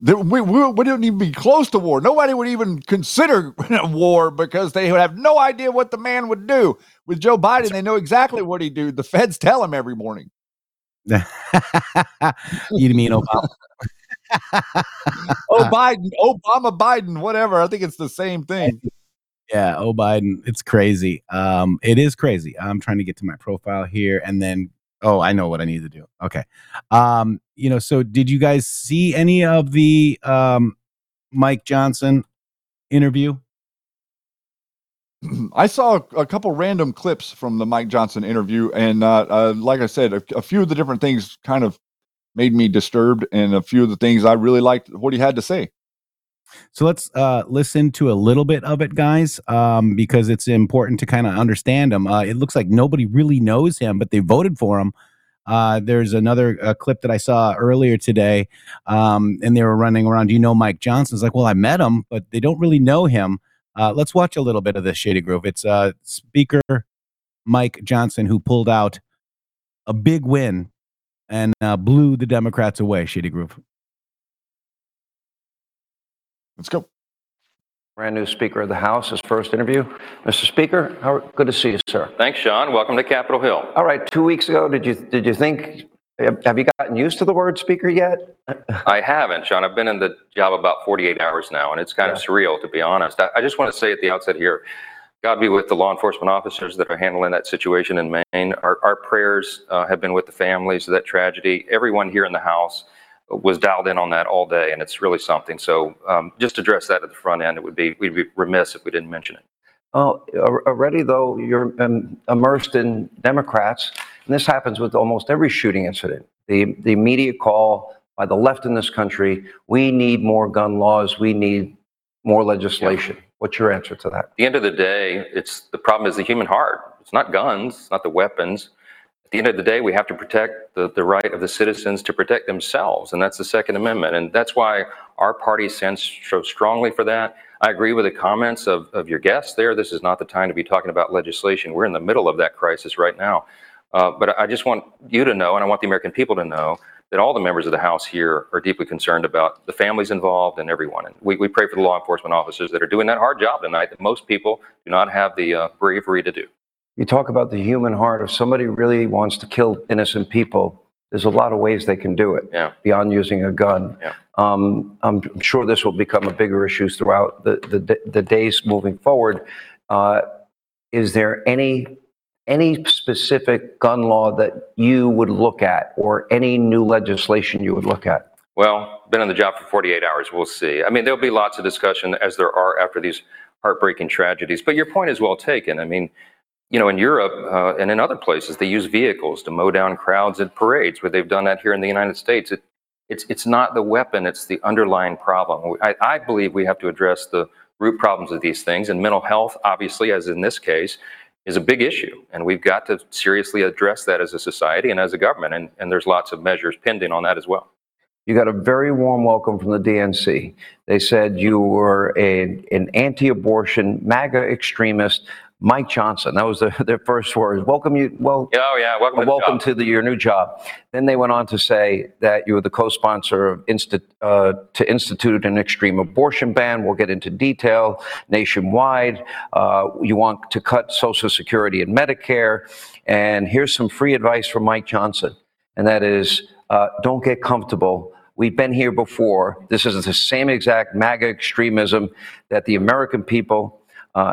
[SPEAKER 4] There- we, we, didn't even be close to war. Nobody would even consider war because they would have no idea what the man would do. With Joe Biden, they know exactly what he'd do. The feds tell him every morning.
[SPEAKER 2] you mean Obama?
[SPEAKER 4] Oh, Biden, Obama, Biden, whatever. I think it's the same thing.
[SPEAKER 2] Yeah, oh Biden, it's crazy. Um, it is crazy. I'm trying to get to my profile here, and then Oh, I know what I need to do. Okay. Um, you know, so did you guys see any of the um Mike Johnson interview?
[SPEAKER 4] I saw a, couple random clips from the Mike Johnson interview, and uh, uh, like I said, a, a few of the different things kind of made me disturbed, and a few of the things I really liked what he had to say.
[SPEAKER 2] So let's uh, listen to a little bit of it, guys, um, because it's important to kind of understand him. Uh, it looks like nobody really knows him, but they voted for him. Uh, there's another uh, clip that I saw earlier today, um, and they were running around. Do you know Mike Johnson? It's like, well, I met him, but they don't really know him. Uh, let's watch a little bit of this Shady Grove. It's uh, Speaker Mike Johnson who pulled out a big win and uh, blew the Democrats away. Shady Grove.
[SPEAKER 4] Let's go.
[SPEAKER 21] Brand new Speaker of the House, his first interview. Mr. Speaker, how, good to see you, sir.
[SPEAKER 23] Thanks, Sean. Welcome to Capitol Hill.
[SPEAKER 21] All right, two weeks ago, did you did you think? Have you gotten used to the word speaker yet?
[SPEAKER 23] I haven't, Sean. I've been in the job about 48 hours now, and it's kind of surreal, to be honest. I, I just want to say at the outset here, God be with the law enforcement officers that are handling that situation in Maine. Our, our prayers uh, have been with the families of that tragedy. Everyone here in the House was dialed in on that all day, and it's really something. So um, just address that at the front end. It would be we'd be remiss if we didn't mention it.
[SPEAKER 21] Al- already though you're um, immersed in Democrats, and this happens with almost every shooting incident. The the immediate call by the left in this country: we need more gun laws. We need more legislation. What's your answer to that?
[SPEAKER 23] At the end of the day, it's the problem is the human heart. It's not guns, it's not the weapons. At the end of the day, we have to protect the, the right of the citizens to protect themselves, and that's the Second Amendment. And that's why our party stands so strongly for that. I agree with the comments of, of your guests there. This is not the time to be talking about legislation. We're in the middle of that crisis right now. Uh, but I just want you to know, and I want the American people to know, that all the members of the House here are deeply concerned about the families involved and everyone. And we, we pray for the law enforcement officers that are doing that hard job tonight that most people do not have the uh, bravery to do.
[SPEAKER 21] You talk about the human heart. If somebody really wants to kill innocent people, there's a lot of ways they can do it
[SPEAKER 23] Yeah.
[SPEAKER 21] beyond using a gun.
[SPEAKER 23] Yeah.
[SPEAKER 21] Um, I'm sure this will become a bigger issue throughout the, the, the days moving forward. Uh, is there any any specific gun law that you would look at, or any new legislation you would look at?
[SPEAKER 23] Well, been on the job for 48 hours. We'll see. I mean, there'll be lots of discussion as there are after these heartbreaking tragedies. But your point is well taken. I mean, you know, in Europe uh, and in other places, they use vehicles to mow down crowds at parades. Where they've done that here in the United States, it, it's it's not the weapon; it's the underlying problem. I, I believe we have to address the root problems of these things, and mental health, obviously, as in this case, is a big issue, and we've got to seriously address that as a society and as a government. And, and there's lots of measures pending on that as well.
[SPEAKER 21] You got a very warm welcome from the DNC. They said you were a, an anti-abortion MAGA extremist. Mike Johnson, that was their, their first words. Welcome you. Well,
[SPEAKER 23] Oh yeah, welcome. To the
[SPEAKER 21] welcome to the, your new job. Then they went on to say that you were the co-sponsor of insti- uh, to institute an extreme abortion ban. We'll get into detail nationwide. Uh, you want to cut Social Security and Medicare. And here's some free advice from Mike Johnson, and that is, uh, don't get comfortable. We've been here before. This is the same exact MAGA extremism that the American people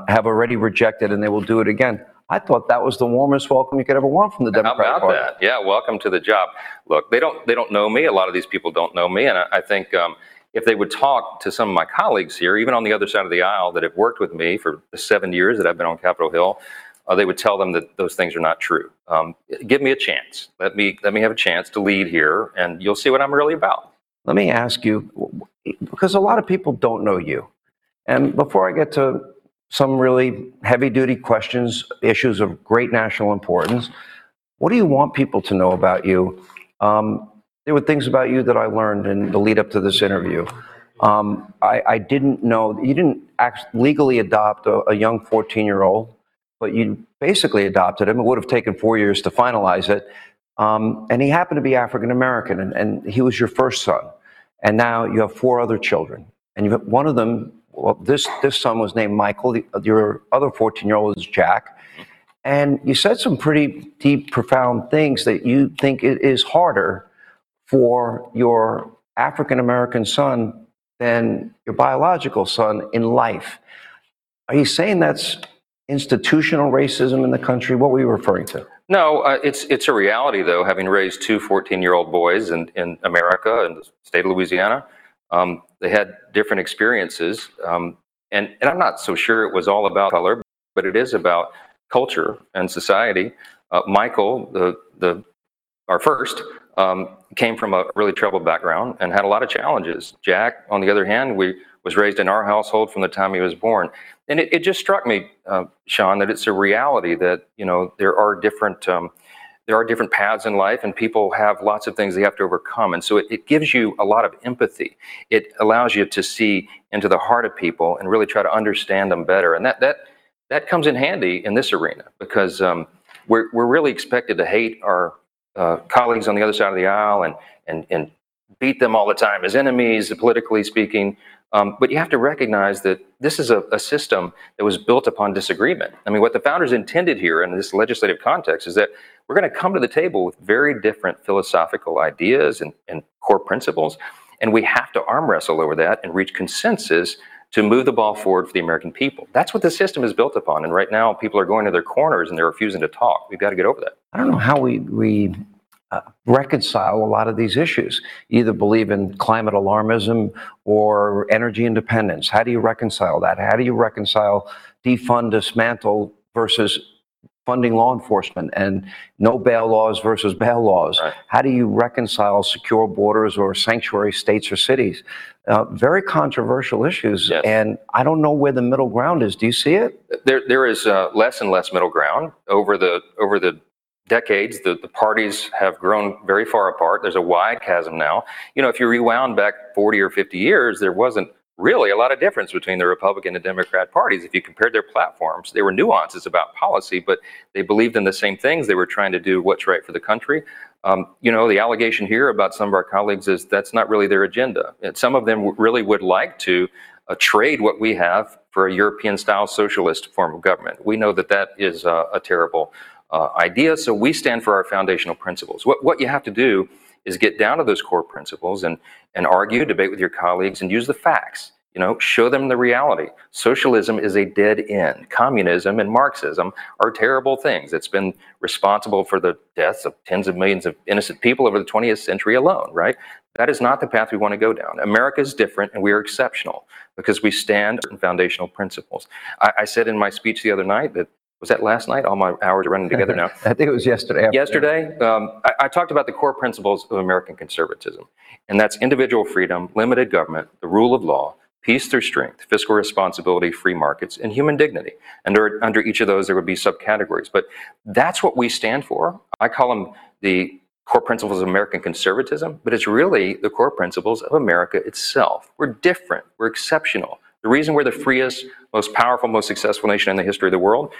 [SPEAKER 21] have already rejected, and they will do it again. I thought that was the warmest welcome you could ever want from the
[SPEAKER 23] How
[SPEAKER 21] Democratic
[SPEAKER 23] about
[SPEAKER 21] Party.
[SPEAKER 23] that? Yeah, welcome to the job. Look, they don't they don't know me. A lot of these people don't know me, and I, I think um, if they would talk to some of my colleagues here, even on the other side of the aisle, that have worked with me for the seven years that I've been on Capitol Hill, uh, they would tell them that those things are not true. Um, give me a chance. Let me let me have a chance to lead here, and you'll see what I'm really about.
[SPEAKER 21] Let me ask you, because a lot of people don't know you. And before I get to some really heavy duty questions, issues of great national importance, what do you want people to know about you? Um, there were things about you that I learned in the lead up to this interview. Um, I, I didn't know you didn't legally adopt a, a young 14 year old, but you basically adopted him. It would have taken four years to finalize it. Um, and he happened to be African American, and, and he was your first son. And now you have four other children. And one of them, well, this, this son was named Michael. The, your other 14 year old is Jack. And you said some pretty deep, profound things that you think it is harder for your African American son than your biological son in life. Are you saying that's institutional racism in the country? What were you referring to?
[SPEAKER 23] No, uh, it's it's a reality though. Having raised two 14-year-old boys in, in America and the state of Louisiana, um, they had different experiences, um, and and I'm not so sure it was all about color, but it is about culture and society. Uh, Michael, the the our first, um, came from a really troubled background and had a lot of challenges. Jack, on the other hand, we was raised in our household from the time he was born, and it, it just struck me, uh, Sean, that it's a reality that you know there are different. Um, there are different paths in life, and people have lots of things they have to overcome. And so it, it gives you a lot of empathy. It allows you to see into the heart of people and really try to understand them better. And that that that comes in handy in this arena because um, we're we're really expected to hate our uh, colleagues on the other side of the aisle and and and beat them all the time as enemies, politically speaking. Um, but you have to recognize that this is a, a, system that was built upon disagreement. I mean, what the founders intended here in this legislative context is that we're going to come to the table with very different philosophical ideas and, and core principles, and we have to arm wrestle over that and reach consensus to move the ball forward for the American people. That's what the system is built upon. And right now, people are going to their corners and they're refusing to talk. We've got to get over that.
[SPEAKER 21] I don't know how we we uh, reconcile a lot of these issues. Either believe in climate alarmism or energy independence. How do you reconcile that? How do you reconcile defund, dismantle versus funding law enforcement and no bail laws versus bail laws? How do you reconcile secure borders or sanctuary states or cities? Uh, very controversial issues, and I don't know where the middle ground is. Do you see it?
[SPEAKER 23] There, there is uh, less and less middle ground over the over the decades. The, the parties have grown very far apart. There's a wide chasm now. You know, if you rewound back 40 or 50 years, there wasn't really a lot of difference between the Republican and Democrat parties. If you compared their platforms, there were nuances about policy, but they believed in the same things. They were trying to do what's right for the country. Um, you know, the allegation here about some of our colleagues is that's not really their agenda. And some of them really would like to uh, trade what we have for a European style socialist form of government. We know that that is uh, a terrible uh. So we stand for our foundational principles. What, what you have to do is get down to those core principles and, and argue, debate with your colleagues, and use the facts. You know, show them the reality. Socialism is a dead end. Communism and Marxism are terrible things. It's been responsible for the deaths of tens of millions of innocent people over the 20th century alone, right? That is not the path we want to go down. America is different and we are exceptional because we stand on foundational principles. I, I said in my speech the other night that was that last night? All my hours are running together now.
[SPEAKER 21] I think it was yesterday.
[SPEAKER 23] Yesterday, um, I, I, talked about the core principles of American conservatism, and that's individual freedom, limited government, the rule of law, peace through strength, fiscal responsibility, free markets, and human dignity. And under, under each of those, there would be subcategories. But that's what we stand for. I call them the core principles of American conservatism, but it's really the core principles of America itself. We're different, we're exceptional. The reason we're the freest, most powerful, most successful nation in the history of the world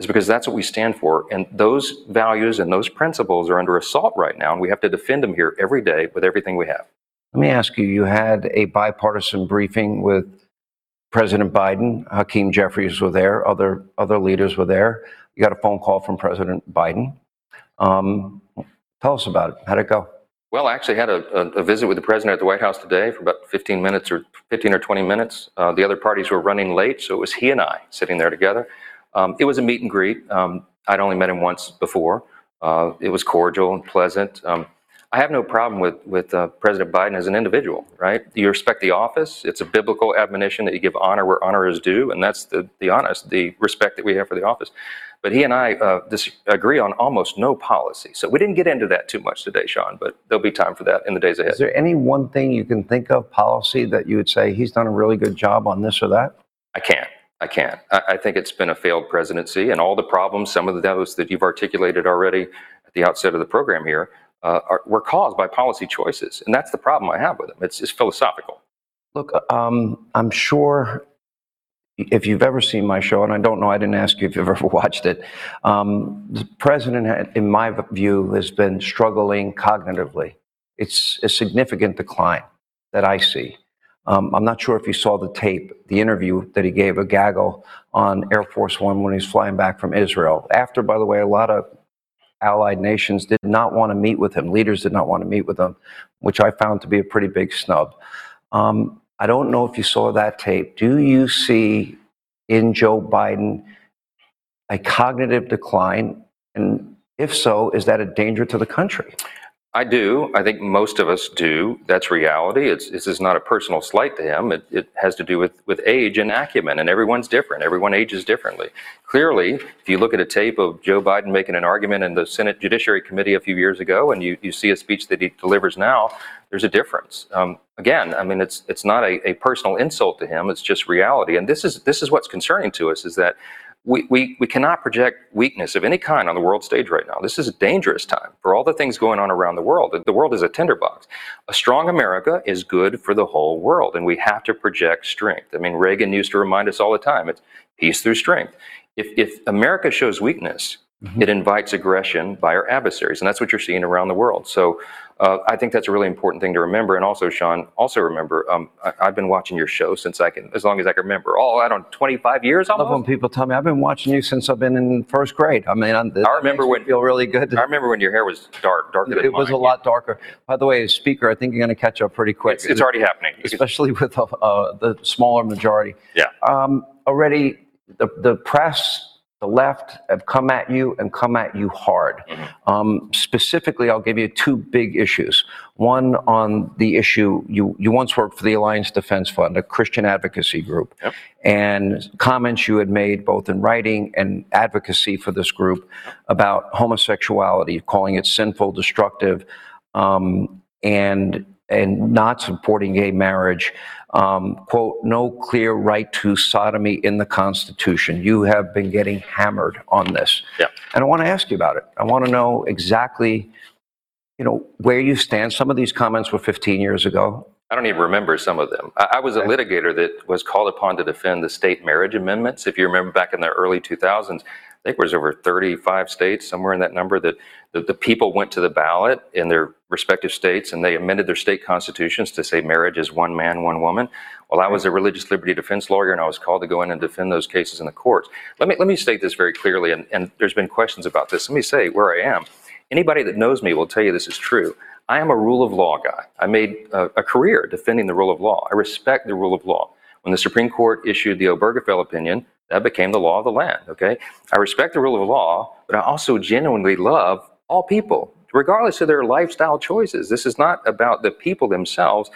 [SPEAKER 23] is because that's what we stand for. And those values and those principles are under assault right now, and we have to defend them here every day with everything we have.
[SPEAKER 21] Let me ask you you had a bipartisan briefing with President Biden. Hakeem Jeffries were there, other, other leaders were there. You got a phone call from President Biden. Um, tell us about it. How'd it go?
[SPEAKER 23] Well, I actually had a, a, a, visit with the president at the White House today for about 15 minutes or 15 or 20 minutes. Uh, the other parties were running late, so it was he and I sitting there together. Um, it was a meet and greet. Um, I'd only met him once before. Uh, it was cordial and pleasant. Um, I have no problem with with uh, President Biden as an individual. Right? You respect the office. It's a biblical admonition that you give honor where honor is due, and that's the the honest, the respect that we have for the office. But he and I uh, disagree on almost no policy. So we didn't get into that too much today, Sean. But there'll be time for that in the days ahead.
[SPEAKER 21] Is there any one thing you can think of policy that you would say he's done a really good job on this or that?
[SPEAKER 23] I can't. I can't. I, I think it's been a failed presidency, and all the problems, some of those that you've articulated already at the outset of the program here, uh, are, were caused by policy choices, and that's the problem I have with them. It's, it's philosophical.
[SPEAKER 21] Look, um, I'm sure if you've ever seen my show, and I don't know, I didn't ask you if you've ever watched it. Um, the president, had, in my view, has been struggling cognitively. It's a significant decline that I see. Um, I'm not sure if you saw the tape, the interview that he gave a gaggle on Air Force One when he was flying back from Israel. After, by the way, a lot of allied nations did not want to meet with him. Leaders did not want to meet with him, which I found to be a pretty big snub. Um, I don't know if you saw that tape. Do you see in Joe Biden a cognitive decline? And If so, is that a danger to the country?
[SPEAKER 23] I do. I think most of us do. That's reality. It's this is not a personal slight to him. It, it has to do with with age and acumen, and everyone's different. Everyone ages differently. Clearly, if you look at a tape of Joe Biden making an argument in the Senate Judiciary Committee a few years ago, and you you see a speech that he delivers now, there's a difference. Um, again, I mean, it's it's not a, a personal insult to him. It's just reality, and this is this is what's concerning to us is that we, we, we cannot project weakness of any kind on the world stage right now. This is a dangerous time for all the things going on around the world. The world is a tinderbox. A strong America is good for the whole world, and we have to project strength. I mean, Reagan used to remind us all the time it's peace through strength. If, if America shows weakness, mm-hmm. it invites aggression by our adversaries, and that's what you're seeing around the world. So uh, I think that's a really important thing to remember. And also, Sean, also remember, um, I, I've been watching your show since I can, as long as I can remember. Oh, I don't, 25 years
[SPEAKER 21] I love when people tell me I've been watching you since I've been in first grade. I mean, I'm,
[SPEAKER 23] I remember when you
[SPEAKER 21] feel really good.
[SPEAKER 23] I remember when your hair was dark, darker than
[SPEAKER 21] It was a lot darker. By the way, as speaker, I think you're going to catch up pretty quick.
[SPEAKER 23] It's, it's already happening.
[SPEAKER 21] especially with uh, uh, the smaller majority.
[SPEAKER 23] Yeah.
[SPEAKER 21] Um, already, the, the press, the left have come at you and come at you hard.
[SPEAKER 23] Mm-hmm.
[SPEAKER 21] Um, specifically, I'll give you two big issues. One on the issue you, you once worked for the Alliance Defense Fund, a Christian advocacy group, and comments you had made both in writing and advocacy for this group about homosexuality, calling it sinful, destructive, um, and and not supporting gay marriage. Um, quote, no clear right to sodomy in the Constitution. You have been getting hammered on this.
[SPEAKER 23] Yeah.
[SPEAKER 21] And I want to ask you about it. I want to know exactly, you know, where you stand. Some of these comments were 15 years ago.
[SPEAKER 23] I don't even remember some of them. I, I was a litigator that was called upon to defend the state marriage amendments. If you remember back in the early 2000s, I think it was over 35 states, somewhere in that number, that the, people went to the ballot in their respective states and they amended their state constitutions to say marriage is one man, one woman. Well, I was a religious liberty defense lawyer and I was called to go in and defend those cases in the courts. Let me, let me state this very clearly, and, and there's been questions about this. Let me say where I am. Anybody that knows me will tell you this is true. I am a rule of law guy. I made a, a career defending the rule of law. I respect the rule of law. When the Supreme Court issued the Obergefell opinion, that became the law of the land. Okay, I respect the rule of law, but I also genuinely love all people, regardless of their lifestyle choices. This is not about the people themselves.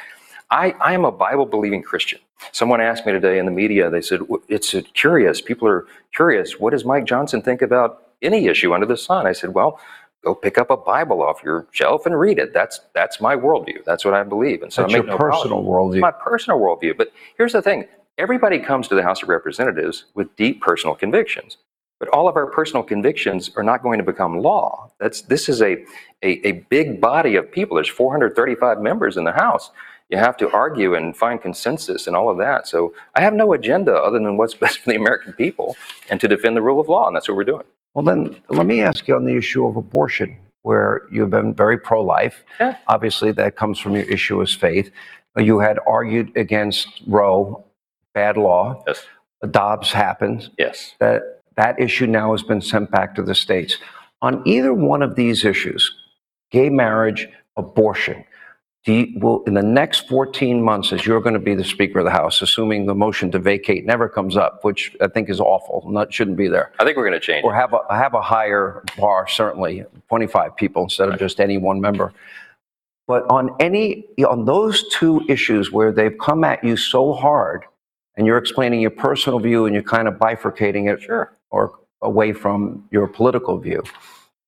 [SPEAKER 23] I, I am a Bible believing Christian. Someone asked me today in the media, they said, It's curious. People are curious. What does Mike Johnson think about any issue under the sun? I said, Well, go pick up a Bible off your shelf and read it. That's that's my worldview. That's what I believe. And so
[SPEAKER 21] That's
[SPEAKER 23] I make
[SPEAKER 21] your
[SPEAKER 23] no
[SPEAKER 21] personal worldview.
[SPEAKER 23] It's my personal worldview. But here's the thing: everybody comes to the House of Representatives with deep personal convictions. But all of our personal convictions are not going to become law. That's this is a a, a big body of people. There's 435 members in the House. You have to argue and find consensus and all of that. So I have no agenda other than what's best for the American people and to defend the rule of law, and that's what we're doing.
[SPEAKER 21] Well, then let me ask you on the issue of abortion, where you've been very pro life. Yeah. Obviously, that comes from your issue as faith. You had argued against Roe, bad law.
[SPEAKER 23] Yes.
[SPEAKER 21] Dobbs happened.
[SPEAKER 23] Yes.
[SPEAKER 21] That, that issue now has been sent back to the states. On either one of these issues, gay marriage, abortion, do you, will in the next 14 months, as you're going to be the Speaker of the House, assuming the motion to vacate never comes up, which I think is awful, not shouldn't be there,
[SPEAKER 23] I think we're going to change.
[SPEAKER 21] or have a have a higher bar, certainly 25 people instead of just any one member. But on any on those two issues where they've come at you so hard, and you're explaining your personal view and you're kind of bifurcating it,
[SPEAKER 23] sure,
[SPEAKER 21] or away from your political view.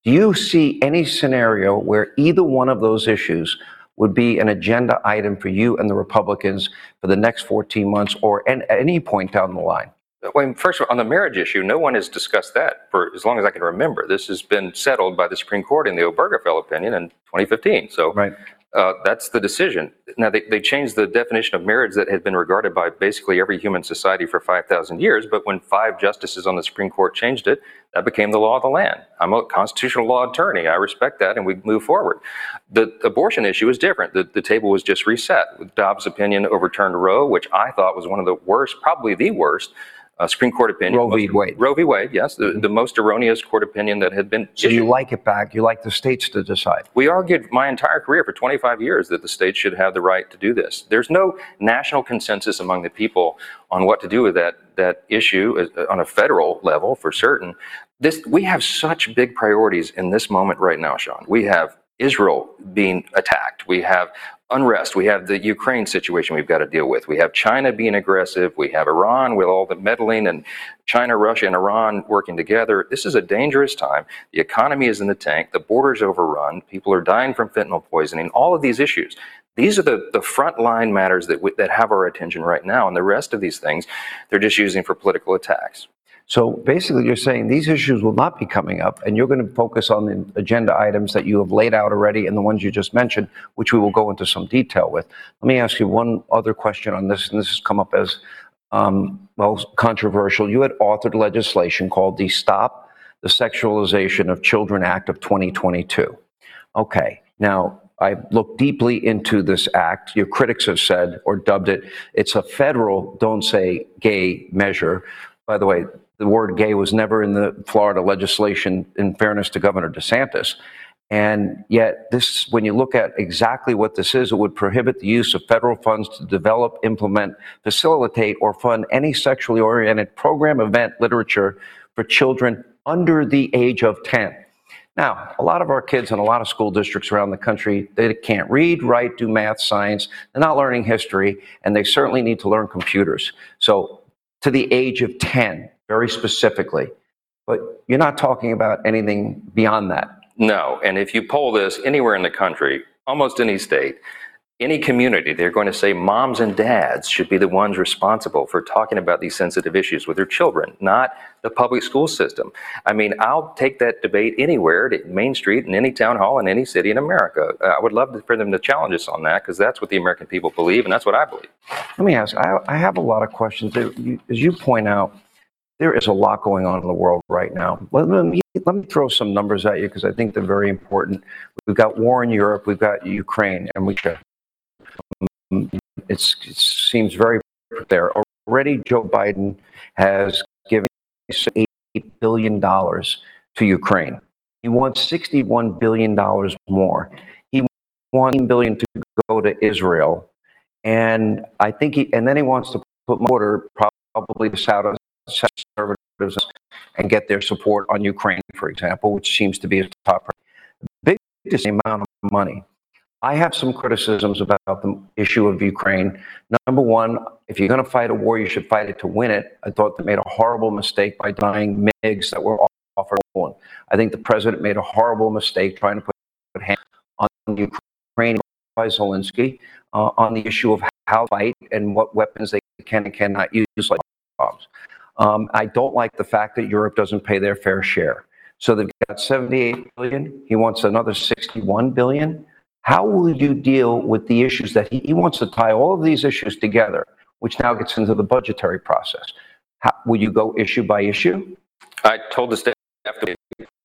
[SPEAKER 21] Do you see any scenario where either one of those issues would be an agenda item for you and the Republicans for the next 14 months or at any point down the line?
[SPEAKER 23] Well, first of all, on the marriage issue, no one has discussed that for as long as I can remember. This has been settled by the Supreme Court in the Obergefell opinion in 2015. So uh, that's the decision. Now, they, they changed the definition of marriage that had been regarded by basically every human society for 5,000 years. But when five justices on the Supreme Court changed it, that became the law of the land. I'm a constitutional law attorney. I respect that, and we move forward. The abortion issue is different. The, the table was just reset Dobbs' opinion overturned Roe, which I thought was one of the worst, probably the worst uh, Supreme Court opinion.
[SPEAKER 21] Roe v. Wade.
[SPEAKER 23] Roe v. Wade, yes, the, the most erroneous court opinion that had been
[SPEAKER 21] So you like it back. You like the states to decide.
[SPEAKER 23] We argued my entire career for 25 years that the states should have the right to do this. There's no national consensus among the people on what to do with that that issue uh, on a federal level for certain. This we have such big priorities in this moment right now, Sean. We have Israel being attacked. We have unrest. We have the Ukraine situation we've got to deal with. We have China being aggressive. We have Iran with all the meddling and China, Russia, and Iran working together. This is a dangerous time. The economy is in the tank. The border's overrun. People are dying from fentanyl poisoning. All of these issues. These are the, the frontline matters that, we, that have our attention right now. And the rest of these things, they're just using for political attacks.
[SPEAKER 21] So basically, you're saying these issues will not be coming up, and you're going to focus on the agenda items that you have laid out already and the ones you just mentioned, which we will go into some detail with. Let me ask you one other question on this, and this has come up as um, well controversial. You had authored legislation called the Stop the Sexualization of Children Act of 2022. Okay, now I looked deeply into this act. Your critics have said or dubbed it, it's a federal, don't say gay measure. By the way, the word gay was never in the Florida legislation, in fairness to Governor DeSantis. And yet, this, when you look at exactly what this is, it would prohibit the use of federal funds to develop, implement, facilitate, or fund any sexually oriented program, event, literature for children under the age of 10. Now, a lot of our kids in a lot of school districts around the country, they can't read, write, do math, science. They're not learning history, and they certainly need to learn computers. So, to the age of 10, very specifically. But you're not talking about anything beyond that.
[SPEAKER 23] No. And if you poll this anywhere in the country, almost any state, any community, they're going to say moms and dads should be the ones responsible for talking about these sensitive issues with their children, not the public school system. I mean, I'll take that debate anywhere, at Main Street, in any town hall, in any city in America. Uh, I would love for them to challenge us on that because that's what the American people believe, and that's what I believe.
[SPEAKER 21] Let me ask I, I have a lot of questions. As you point out, there is a lot going on in the world right now. Let me, let me throw some numbers at you because I think they're very important. We've got war in Europe, we've got Ukraine, and we um, it seems very there. Already, Joe Biden has given $8 billion to Ukraine. He wants $61 billion more. He wants $1 billion to go to Israel. And I think he, and then he wants to put more probably to Saudi conservatives and get their support on Ukraine, for example, which seems to be a top priority. Biggest amount of money. I have some criticisms about the issue of Ukraine. Number one, if you're going to fight a war, you should fight it to win it. I thought they made a horrible mistake by denying MiGs that were offered. I think the president made a horrible mistake trying to put put hands on Ukraine by Zelensky uh, on the issue of how to fight and what weapons they can and cannot use, like bombs. Um, I don't like the fact that Europe doesn't pay their fair share. So they've got 78 billion. He wants another 61 billion. How will you deal with the issues that he, he wants to tie all of these issues together, which now gets into the budgetary process? How, will you go issue by issue?
[SPEAKER 23] I told the staff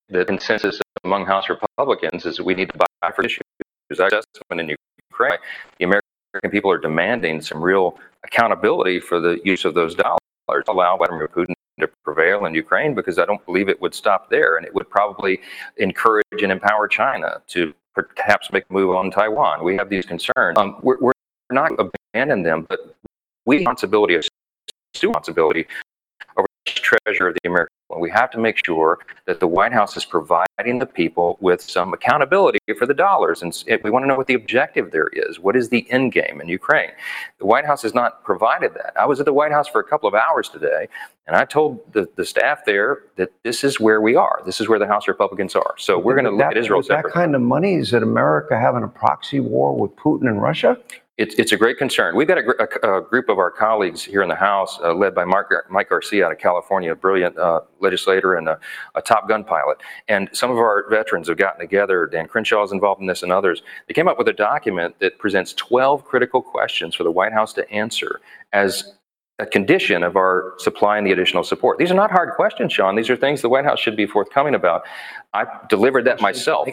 [SPEAKER 23] the consensus among House Republicans is we need to buy for issues. Assessment in Ukraine, the American people are demanding some real accountability for the use of those dollars. Allow Vladimir Putin to prevail in Ukraine because I don't believe it would stop there, and it would probably encourage and empower China to perhaps make a move on Taiwan. We have these concerns. Um, we're, we're not abandoning them, but we responsibility, a responsibility treasure of the American people. We have to make sure that the White House is providing the people with some accountability for the dollars. And we want to know what the objective there is. What is the end game in Ukraine? The White House has not provided that. I was at the White House for a couple of hours today, and I told the, the staff there that this is where we are. This is where the House Republicans are. So we're going to look
[SPEAKER 21] that-
[SPEAKER 23] at Israel
[SPEAKER 21] that
[SPEAKER 23] separately.
[SPEAKER 21] kind of money, is it America having a proxy war with Putin and Russia?
[SPEAKER 23] It's, it's a great concern. We've got a, gr- a- a group of our colleagues here in the House, uh, led by Mark, Mike Garcia out of California, a brilliant uh, legislator and a, a Top Gun pilot. And some of our veterans have gotten together. Dan Crenshaw is involved in this, and others. They came up with a document that presents 12 critical questions for the White House to answer as a condition of our supplying the additional support. These are not hard questions, Sean. These are things the White House should be forthcoming about. I delivered that myself.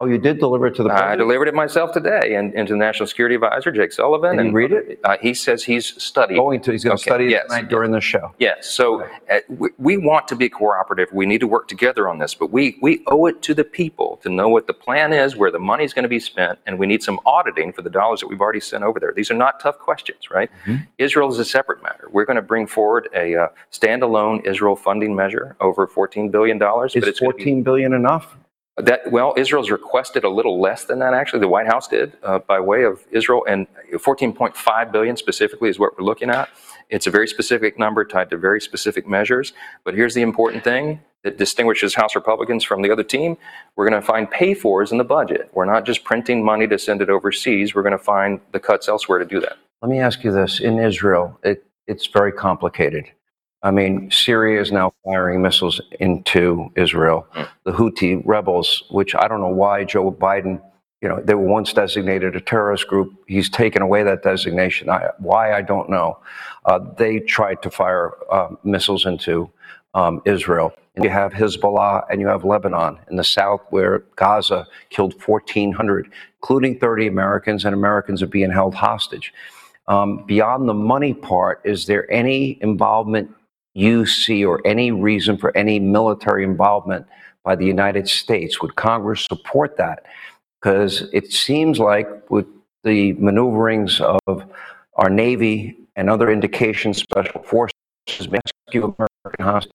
[SPEAKER 21] Oh, you did deliver it to the
[SPEAKER 23] I delivered it myself today, and, and to the National Security Advisor Jake Sullivan.
[SPEAKER 21] Did he
[SPEAKER 23] and
[SPEAKER 21] read it?
[SPEAKER 23] Uh, he says he's studying.
[SPEAKER 21] Going to, he's going to
[SPEAKER 23] Okay,
[SPEAKER 21] study it
[SPEAKER 23] yes.
[SPEAKER 21] tonight during the show.
[SPEAKER 23] Yes. So uh, we, we want to be cooperative. We need to work together on this, but we, we owe it to the people to know what the plan is, where the money is going to be spent, and we need some auditing for the dollars that we've already sent over there. These are not tough questions, right? Israel is a separate matter. We're going to bring forward a uh, standalone Israel funding measure over $14 billion.
[SPEAKER 21] Is
[SPEAKER 23] but it's gonna be-
[SPEAKER 21] 14 billion enough?
[SPEAKER 23] That well, Israel's requested a little less than that. Actually, the White House did uh, by way of Israel, and 14.5 billion specifically is what we're looking at. It's a very specific number tied to very specific measures. But here's the important thing that distinguishes House Republicans from the other team: we're going to find pay-fors in the budget. We're not just printing money to send it overseas. We're going to find the cuts elsewhere to do that.
[SPEAKER 21] Let me ask you this: in Israel, it, it's very complicated. I mean, Syria is now firing missiles into Israel. The Houthi rebels, which I don't know why Joe Biden, you know, they were once designated a terrorist group. He's taken away that designation. I, why I don't know. Uh, they tried to fire uh, missiles into um, Israel. And you have Hezbollah and you have Lebanon in the south, where Gaza killed 1,400, including 30 Americans, and Americans are being held hostage. Um, beyond the money part, is there any involvement you see or any reason for any military involvement by the United States? Would Congress support that? Because it seems like with the maneuverings of our Navy and other indications, special forces, rescue American hostages,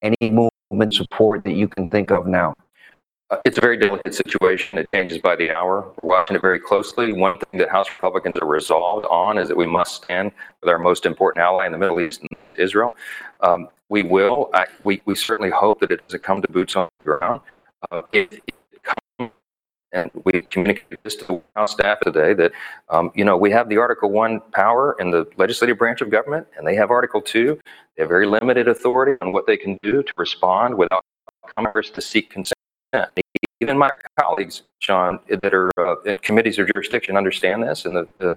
[SPEAKER 21] any movement support that you can think of now?
[SPEAKER 23] Uh, It's a very delicate situation. It changes by the hour. We're watching it very closely. One thing that House Republicans are resolved on is that we must stand with our most important ally in the Middle East, Israel. Um, we will. I, we, we certainly hope that it doesn't come to boots on the ground. Uh, if it comes, and we communicated this to the House staff today that, um, you know, we have the Article 1 power in the legislative branch of government, and they have Article 2. They have very limited authority on what they can do to respond without Congress to seek consent. Even my colleagues, Sean, that are uh, in committees of jurisdiction understand this, and the, the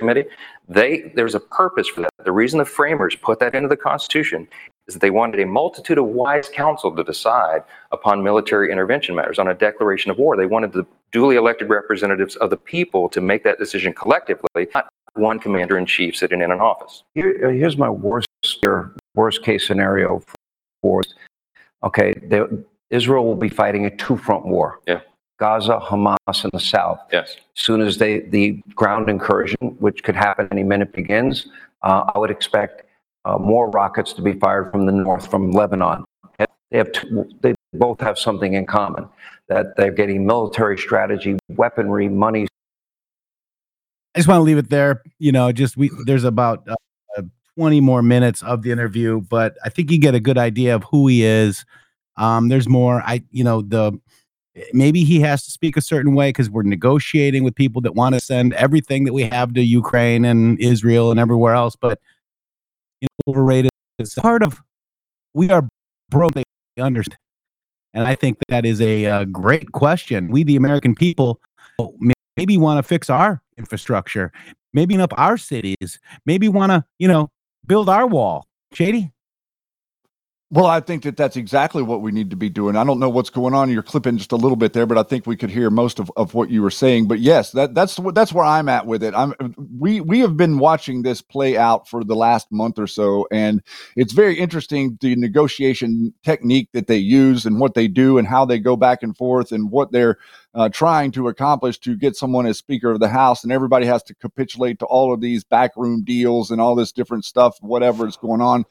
[SPEAKER 23] committee, they there's a purpose for that. The reason the framers put that into the Constitution is that they wanted a multitude of wise counsel to decide upon military intervention matters on a declaration of war. They wanted the duly elected representatives of the people to make that decision collectively, not one commander in chief sitting in an office.
[SPEAKER 21] Here, uh, here's my worst worst case scenario for okay. They, Israel will be fighting a two front war.
[SPEAKER 23] Yeah.
[SPEAKER 21] Gaza, Hamas in the south.
[SPEAKER 23] Yes.
[SPEAKER 21] As soon as they the ground incursion, which could happen any minute, begins, uh, I would expect uh, more rockets to be fired from the north, from Lebanon. They have two, they both have something in common that they're getting military strategy, weaponry, money.
[SPEAKER 2] I just want to leave it there. You know, just we there's about uh, 20 more minutes of the interview, but I think you get a good idea of who he is. Um, there's more. I, you know, the maybe he has to speak a certain way because we're negotiating with people that want to send everything that we have to Ukraine and Israel and everywhere else. But you know, overrated is part of we are broke. They understand, and I think that is a, uh great question. We, the American people, maybe want to fix our infrastructure, maybe up our cities, maybe want to, you know, build our wall. Shady.
[SPEAKER 4] Well, I think that that's exactly what we need to be doing. I don't know what's going on. You're clipping just a little bit there, but I think we could hear most of, of what you were saying. But yes, that that's that's where I'm at with it. I'm we we have been watching this play out for the last month or so, and it's very interesting the negotiation technique that they use and what they do and how they go back and forth and what they're uh, trying to accomplish to get someone as Speaker of the House, and everybody has to capitulate to all of these backroom deals and all this different stuff, whatever is going on.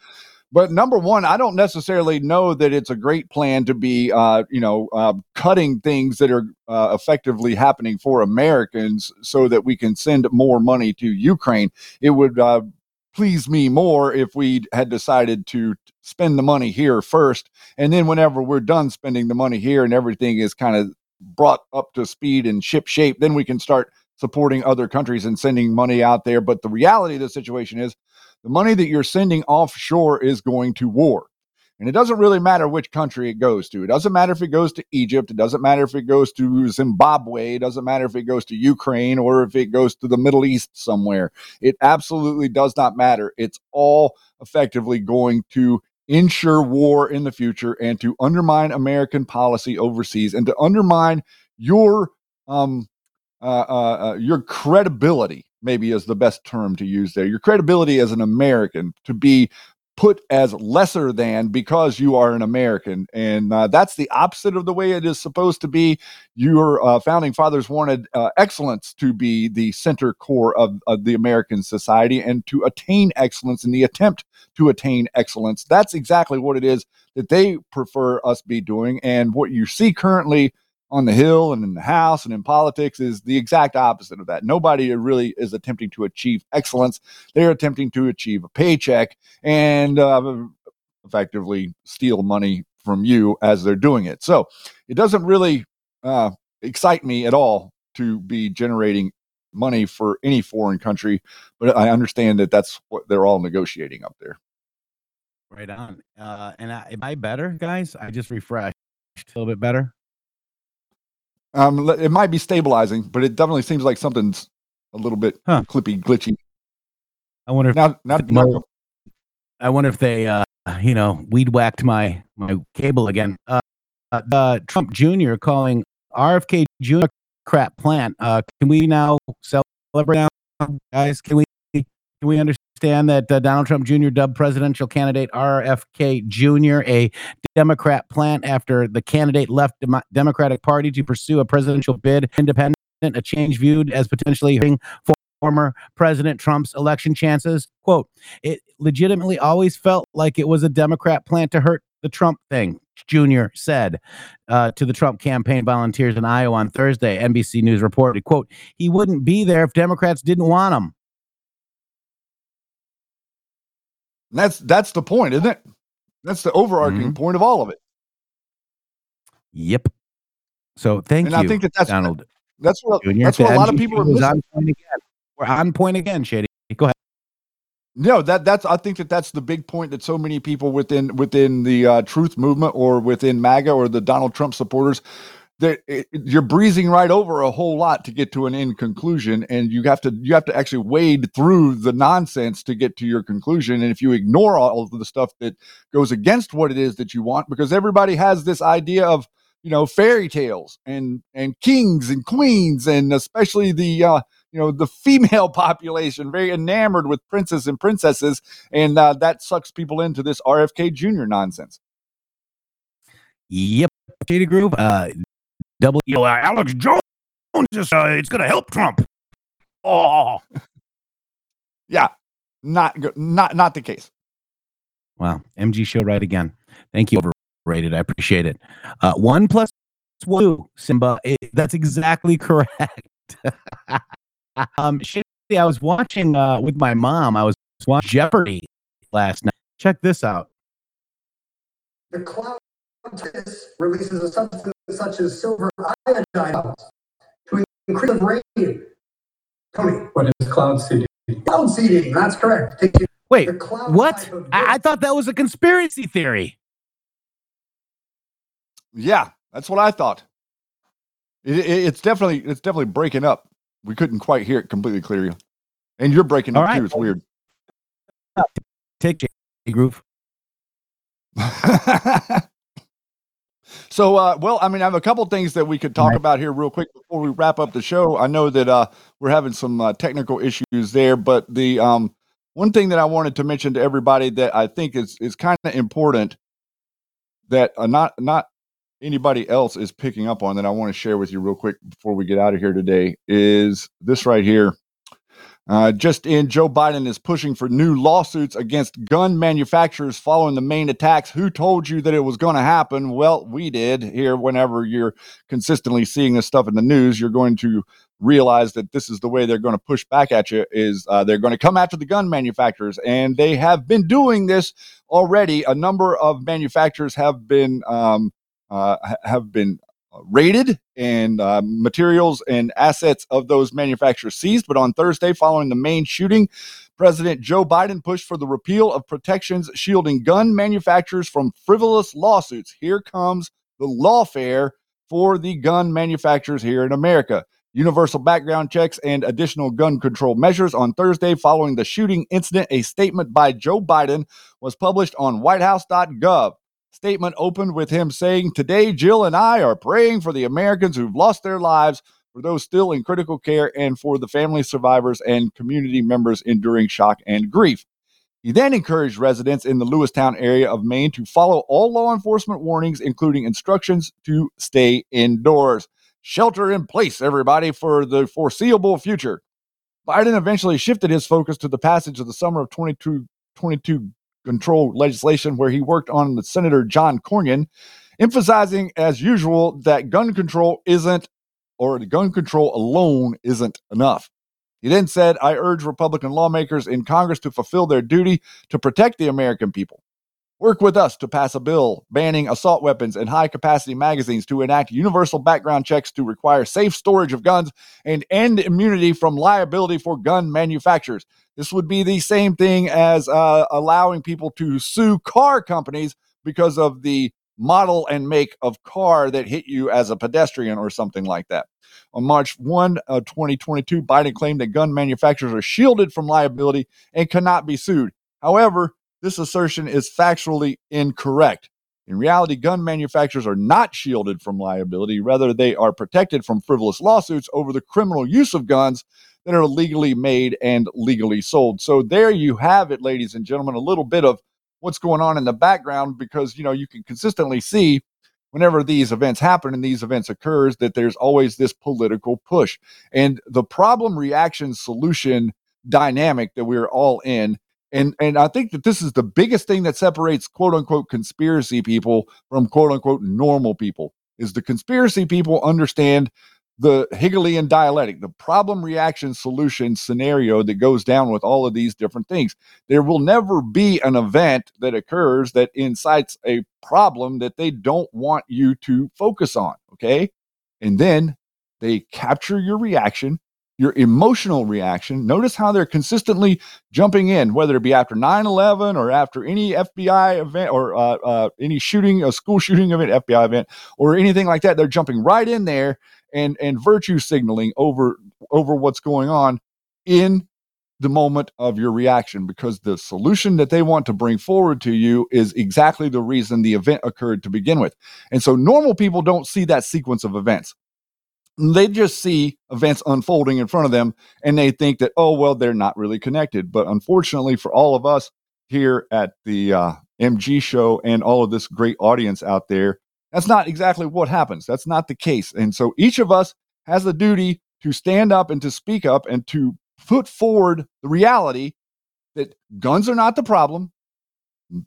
[SPEAKER 4] But number one, I don't necessarily know that it's a great plan to be, uh, you know, uh, cutting things that are uh, effectively happening for Americans so that we can send more money to Ukraine. It would uh, please me more if we had decided to spend the money here first, and then whenever we're done spending the money here and everything is kind of brought up to speed and ship shape, then we can start supporting other countries and sending money out there. But the reality of the situation is the money that you're sending offshore is going to war. And it doesn't really matter which country it goes to. It doesn't matter if it goes to Egypt. It doesn't matter if it goes to Zimbabwe. It doesn't matter if it goes to Ukraine or if it goes to the Middle East somewhere. It absolutely does not matter. It's all effectively going to ensure war in the future and to undermine American policy overseas and to undermine your um, uh, uh, uh, your credibility, maybe is the best term to use there. Your credibility as an American to be put as lesser than because you are an American. And uh, that's the opposite of the way it is supposed to be. Your uh, founding fathers wanted uh, excellence to be the center core of, of the American society and to attain excellence in the attempt to attain excellence. That's exactly what it is that they prefer us be doing. And what you see currently on the Hill and in the House and in politics is the exact opposite of that. Nobody really is attempting to achieve excellence. They're attempting to achieve a paycheck and uh, effectively steal money from you as they're doing it. So it doesn't really uh, excite me at all to be generating money for any foreign country, but I understand that that's what they're all negotiating up there.
[SPEAKER 2] Right on. Uh, and I, am I better, guys? I just refreshed a little bit better.
[SPEAKER 4] Um, it might be stabilizing, but it definitely seems like something's a little bit clippy, glitchy.
[SPEAKER 2] I wonder if
[SPEAKER 4] now, now, now
[SPEAKER 2] I wonder if they, uh, you know, weed whacked my my cable again. Uh, uh, Trump Jr. calling RFK Jr. crap plant. Uh, can we now celebrate now, guys? Can we can we understand that uh, Donald Trump Jr. dubbed presidential candidate RFK Jr. a Democrat plant after the candidate left the Democratic Party to pursue a presidential bid, independent, a change viewed as potentially hurting former President Trump's election chances. Quote, it legitimately always felt like it was a Democrat plant to hurt the Trump thing, Jr. said uh, to the Trump campaign volunteers in Iowa on Thursday. NBC News reported, quote, he wouldn't be there if Democrats didn't want him.
[SPEAKER 4] That's that's the point, isn't it? That's the overarching
[SPEAKER 2] Mm-hmm.
[SPEAKER 4] point of all of it.
[SPEAKER 2] Yep. So thank
[SPEAKER 4] and
[SPEAKER 2] you,
[SPEAKER 4] I think that that's
[SPEAKER 2] Donald.
[SPEAKER 4] that's what that's what a lot of people are missing.
[SPEAKER 2] on point again. We're on point again, Shady. Go ahead.
[SPEAKER 4] No, that that's I think that that's the big point that so many people within within the uh, truth movement or within MAGA or the Donald Trump supporters that it, you're breezing right over a whole lot to get to an end conclusion and you have to you have to actually wade through the nonsense to get to your conclusion and if you ignore all of the stuff that goes against what it is that you want because everybody has this idea of you know fairy tales and and kings and queens and especially the uh you know the female population very enamored with princes and princesses and uh, that sucks people into this rfk jr nonsense
[SPEAKER 2] Yep. Shady Grove. Uh, double. You know, uh, Alex Jones is. Uh, it's going to help Trump. Oh.
[SPEAKER 4] yeah not good not not the case
[SPEAKER 2] Wow. MG show right again. Thank you. Overrated. I appreciate it. Uh, one plus one, Simba. Eh, that's exactly correct. um, Shady, I was watching uh, with my mom. I was watching Jeopardy last night. Check this out.
[SPEAKER 24] The cloud releases a substance such as silver iodide levels to increase the rain. Tony. What is cloud seeding? Cloud seeding, that's correct. Take you-
[SPEAKER 2] Wait, what? I-, I thought that was a conspiracy theory.
[SPEAKER 4] yeah that's what i thought it, it- it's definitely it's definitely breaking up we couldn't quite hear it completely clearly and you're breaking
[SPEAKER 2] All
[SPEAKER 4] up
[SPEAKER 2] right.
[SPEAKER 4] too it's weird
[SPEAKER 2] Take Shady Grove.
[SPEAKER 4] So, uh, well, I mean, I have a couple things that we could talk about here real quick before we wrap up the show. I know that uh, we're having some uh, technical issues there, but the um, one thing that I wanted to mention to everybody that I think is is kind of important that uh, not not anybody else is picking up on that I want to share with you real quick before we get out of here today is this right here. Uh, just in, Joe Biden is pushing for new lawsuits against gun manufacturers following the Maine attacks. Who told you that it was going to happen? Well, we did here. Whenever you're consistently seeing this stuff in the news, you're going to realize that this is the way they're going to push back at you. Is uh, they're going to come after the gun manufacturers, and they have been doing this already. A number of manufacturers have been um, uh, have been raided and uh, materials and assets of those manufacturers seized. But on Thursday, following the Maine shooting, President Joe Biden pushed for the repeal of protections shielding gun manufacturers from frivolous lawsuits. Here comes the lawfare for the gun manufacturers here in America. Universal background checks and additional gun control measures on Thursday following the shooting incident. A statement by Joe Biden was published on whitehouse.gov. statement opened with him saying, Today, Jill and I are praying for the Americans who've lost their lives, for those still in critical care, and for the family survivors and community members enduring shock and grief. He then encouraged residents in the Lewiston area of Maine to follow all law enforcement warnings, including instructions to stay indoors. Shelter in place, everybody, for the foreseeable future. Biden eventually shifted his focus to the passage of the summer of 2222 control legislation, where he worked on with Senator John Cornyn, emphasizing, as usual, that gun control isn't, or gun control alone isn't enough. He then said, I urge Republican lawmakers in Congress to fulfill their duty to protect the American people. Work with us to pass a bill banning assault weapons and high capacity magazines to enact universal background checks to require safe storage of guns and end immunity from liability for gun manufacturers. This would be the same thing as uh, allowing people to sue car companies because of the model and make of car that hit you as a pedestrian or something like that. On March 1, uh, 2022, Biden claimed that gun manufacturers are shielded from liability and cannot be sued. However, this assertion is factually incorrect. In reality, gun manufacturers are not shielded from liability. Rather, they are protected from frivolous lawsuits over the criminal use of guns that are legally made and legally sold. So, there you have it, ladies and gentlemen, a little bit of what's going on in the background because, you know, you can consistently see whenever these events happen and these events occurs that there's always this political push and the problem reaction solution dynamic that we're all in and and I think that this is the biggest thing that separates quote unquote conspiracy people from quote unquote normal people is the conspiracy people understand the Hegelian dialectic, the problem reaction solution scenario that goes down with all of these different things. There will never be an event that occurs that incites a problem that they don't want you to focus on. Okay. And then they capture your reaction, your emotional reaction. Notice how they're consistently jumping in, whether it be after 9 11 or after any FBI event or uh, uh, any shooting, a school shooting event, FBI event, or anything like that. They're jumping right in there and and virtue signaling over over what's going on in the moment of your reaction because the solution that they want to bring forward to you is exactly the reason the event occurred to begin with. And so normal people don't see that sequence of events. They just see events unfolding in front of them and they think that, oh, well, they're not really connected. But unfortunately for all of us here at the uh, MG show and all of this great audience out there, that's not exactly what happens. That's not the case. And so each of us has the duty to stand up and to speak up and to put forward the reality that guns are not the problem.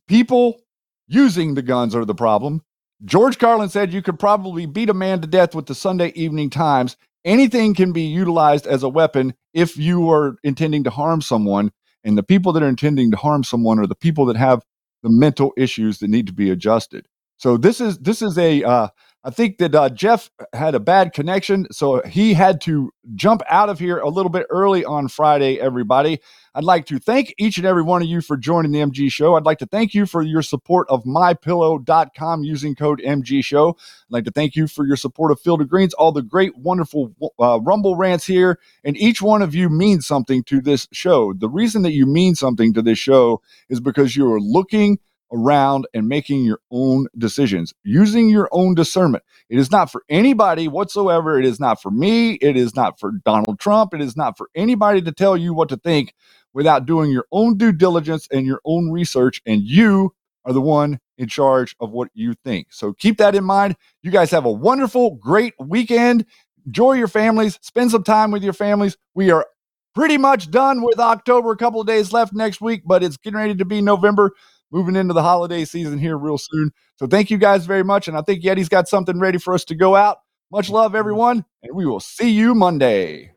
[SPEAKER 4] People using the guns are the problem. George Carlin said you could probably beat a man to death with the Sunday Evening Times. Anything can be utilized as a weapon if you are intending to harm someone. And the people that are intending to harm someone are the people that have the mental issues that need to be adjusted. So this is this is a uh, I think that uh, Jeff had a bad connection, so he had to jump out of here a little bit early on Friday. Everybody, I'd like to thank each and every one of you for joining the MG Show. I'd like to thank you for your support of MyPillow.com using code MG Show. I'd like to thank you for your support of Field of Greens, all the great, wonderful uh, Rumble rants here, and each one of you means something to this show. The reason that you mean something to this show is because you are looking around and making your own decisions, using your own discernment. It is not for anybody whatsoever. It is not for me. It is not for Donald Trump. It is not for anybody to tell you what to think without doing your own due diligence and your own research. And you are the one in charge of what you think. So keep that in mind. You guys have a wonderful, great weekend. Enjoy your families. Spend some time with your families. We are pretty much done with October. A couple of days left next week, but it's getting ready to be November moving into the holiday season here real soon. So thank you guys very much. And I think Yeti's got something ready for us to go out. Much love, everyone. And we will see you Monday.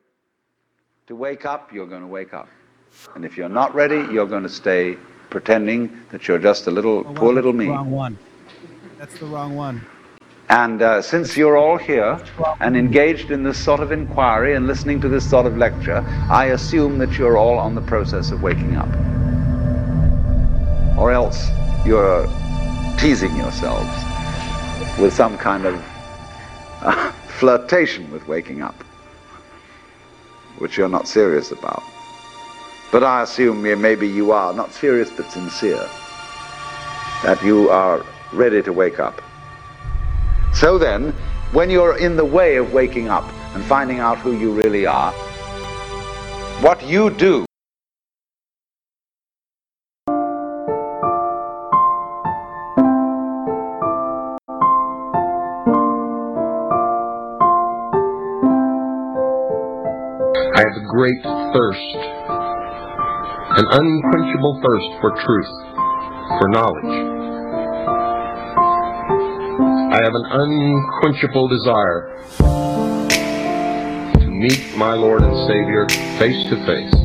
[SPEAKER 25] To wake up, you're going to wake up. And if you're not ready, you're going to stay pretending that you're just a little, poor little me.
[SPEAKER 2] Wrong one. That's the wrong one.
[SPEAKER 25] And uh, since you're all here and engaged in this sort of inquiry and listening to this sort of lecture, I assume that you're all on the process of waking up or else you're teasing yourselves with some kind of uh, flirtation with waking up, which you're not serious about. But I assume maybe you are, not serious but sincere, that you are ready to wake up. So then, when you're in the way of waking up and finding out who you really are, what you do
[SPEAKER 26] great thirst, an unquenchable thirst for truth, for knowledge. I have an unquenchable desire to meet my Lord and Savior face to face.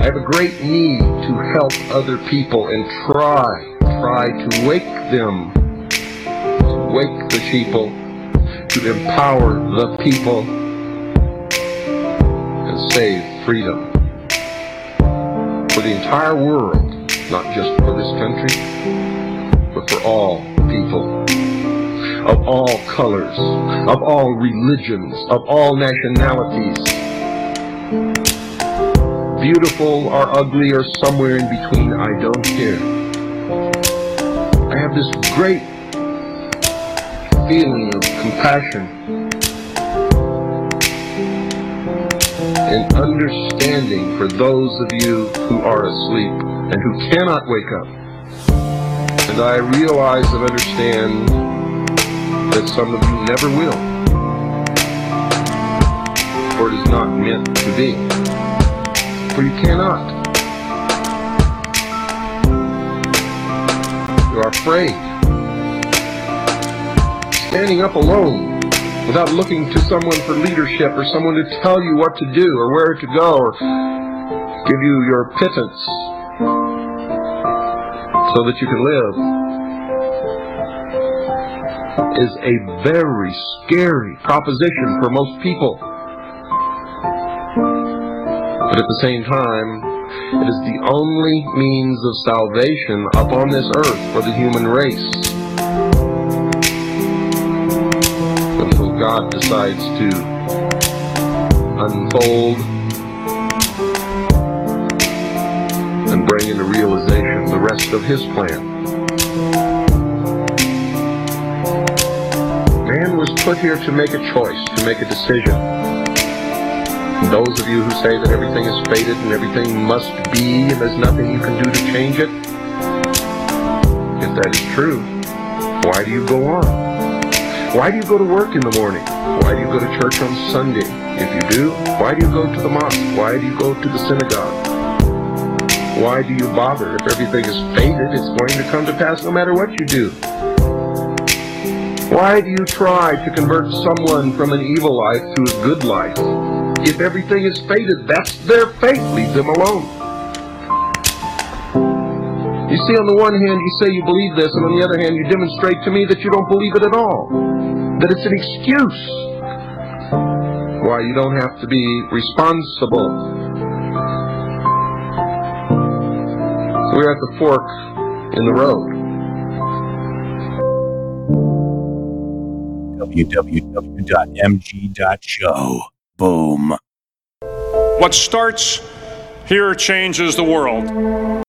[SPEAKER 26] I have a great need to help other people and try, try to wake them, to wake the sheeple, to empower the people save freedom for the entire world, not just for this country, but for all people of all colors, of all religions, of all nationalities. Beautiful or ugly or somewhere in between, I don't care. I have this great feeling of compassion and understanding for those of you who are asleep and who cannot wake up. And I realize and understand that some of you never will. For it is not meant to be. For you cannot. You are afraid. Standing up alone without looking to someone for leadership or someone to tell you what to do or where to go or give you your pittance so that you can live is a very scary proposition for most people. But at the same time, it is the only means of salvation upon this earth for the human race. God decides to unfold and bring into realization the rest of His plan. Man was put here to make a choice, to make a decision. Those of you who say that everything is fated and everything must be and there's nothing you can do to change it, if that is true, why do you go on? Why do you go to work in the morning? Why do you go to church on Sunday? If you do, why do you go to the mosque? Why do you go to the synagogue? Why do you bother? If everything is fated, it's going to come to pass no matter what you do. Why do you try to convert someone from an evil life to a good life? If everything is fated, that's their fate. Leave them alone. You see, on the one hand, you say you believe this, and on the other hand, you demonstrate to me that you don't believe it at all. That it's an excuse. Why you don't have to be responsible. We're at the fork in the road.
[SPEAKER 2] www.mg.show. Boom.
[SPEAKER 18] What starts here changes the world.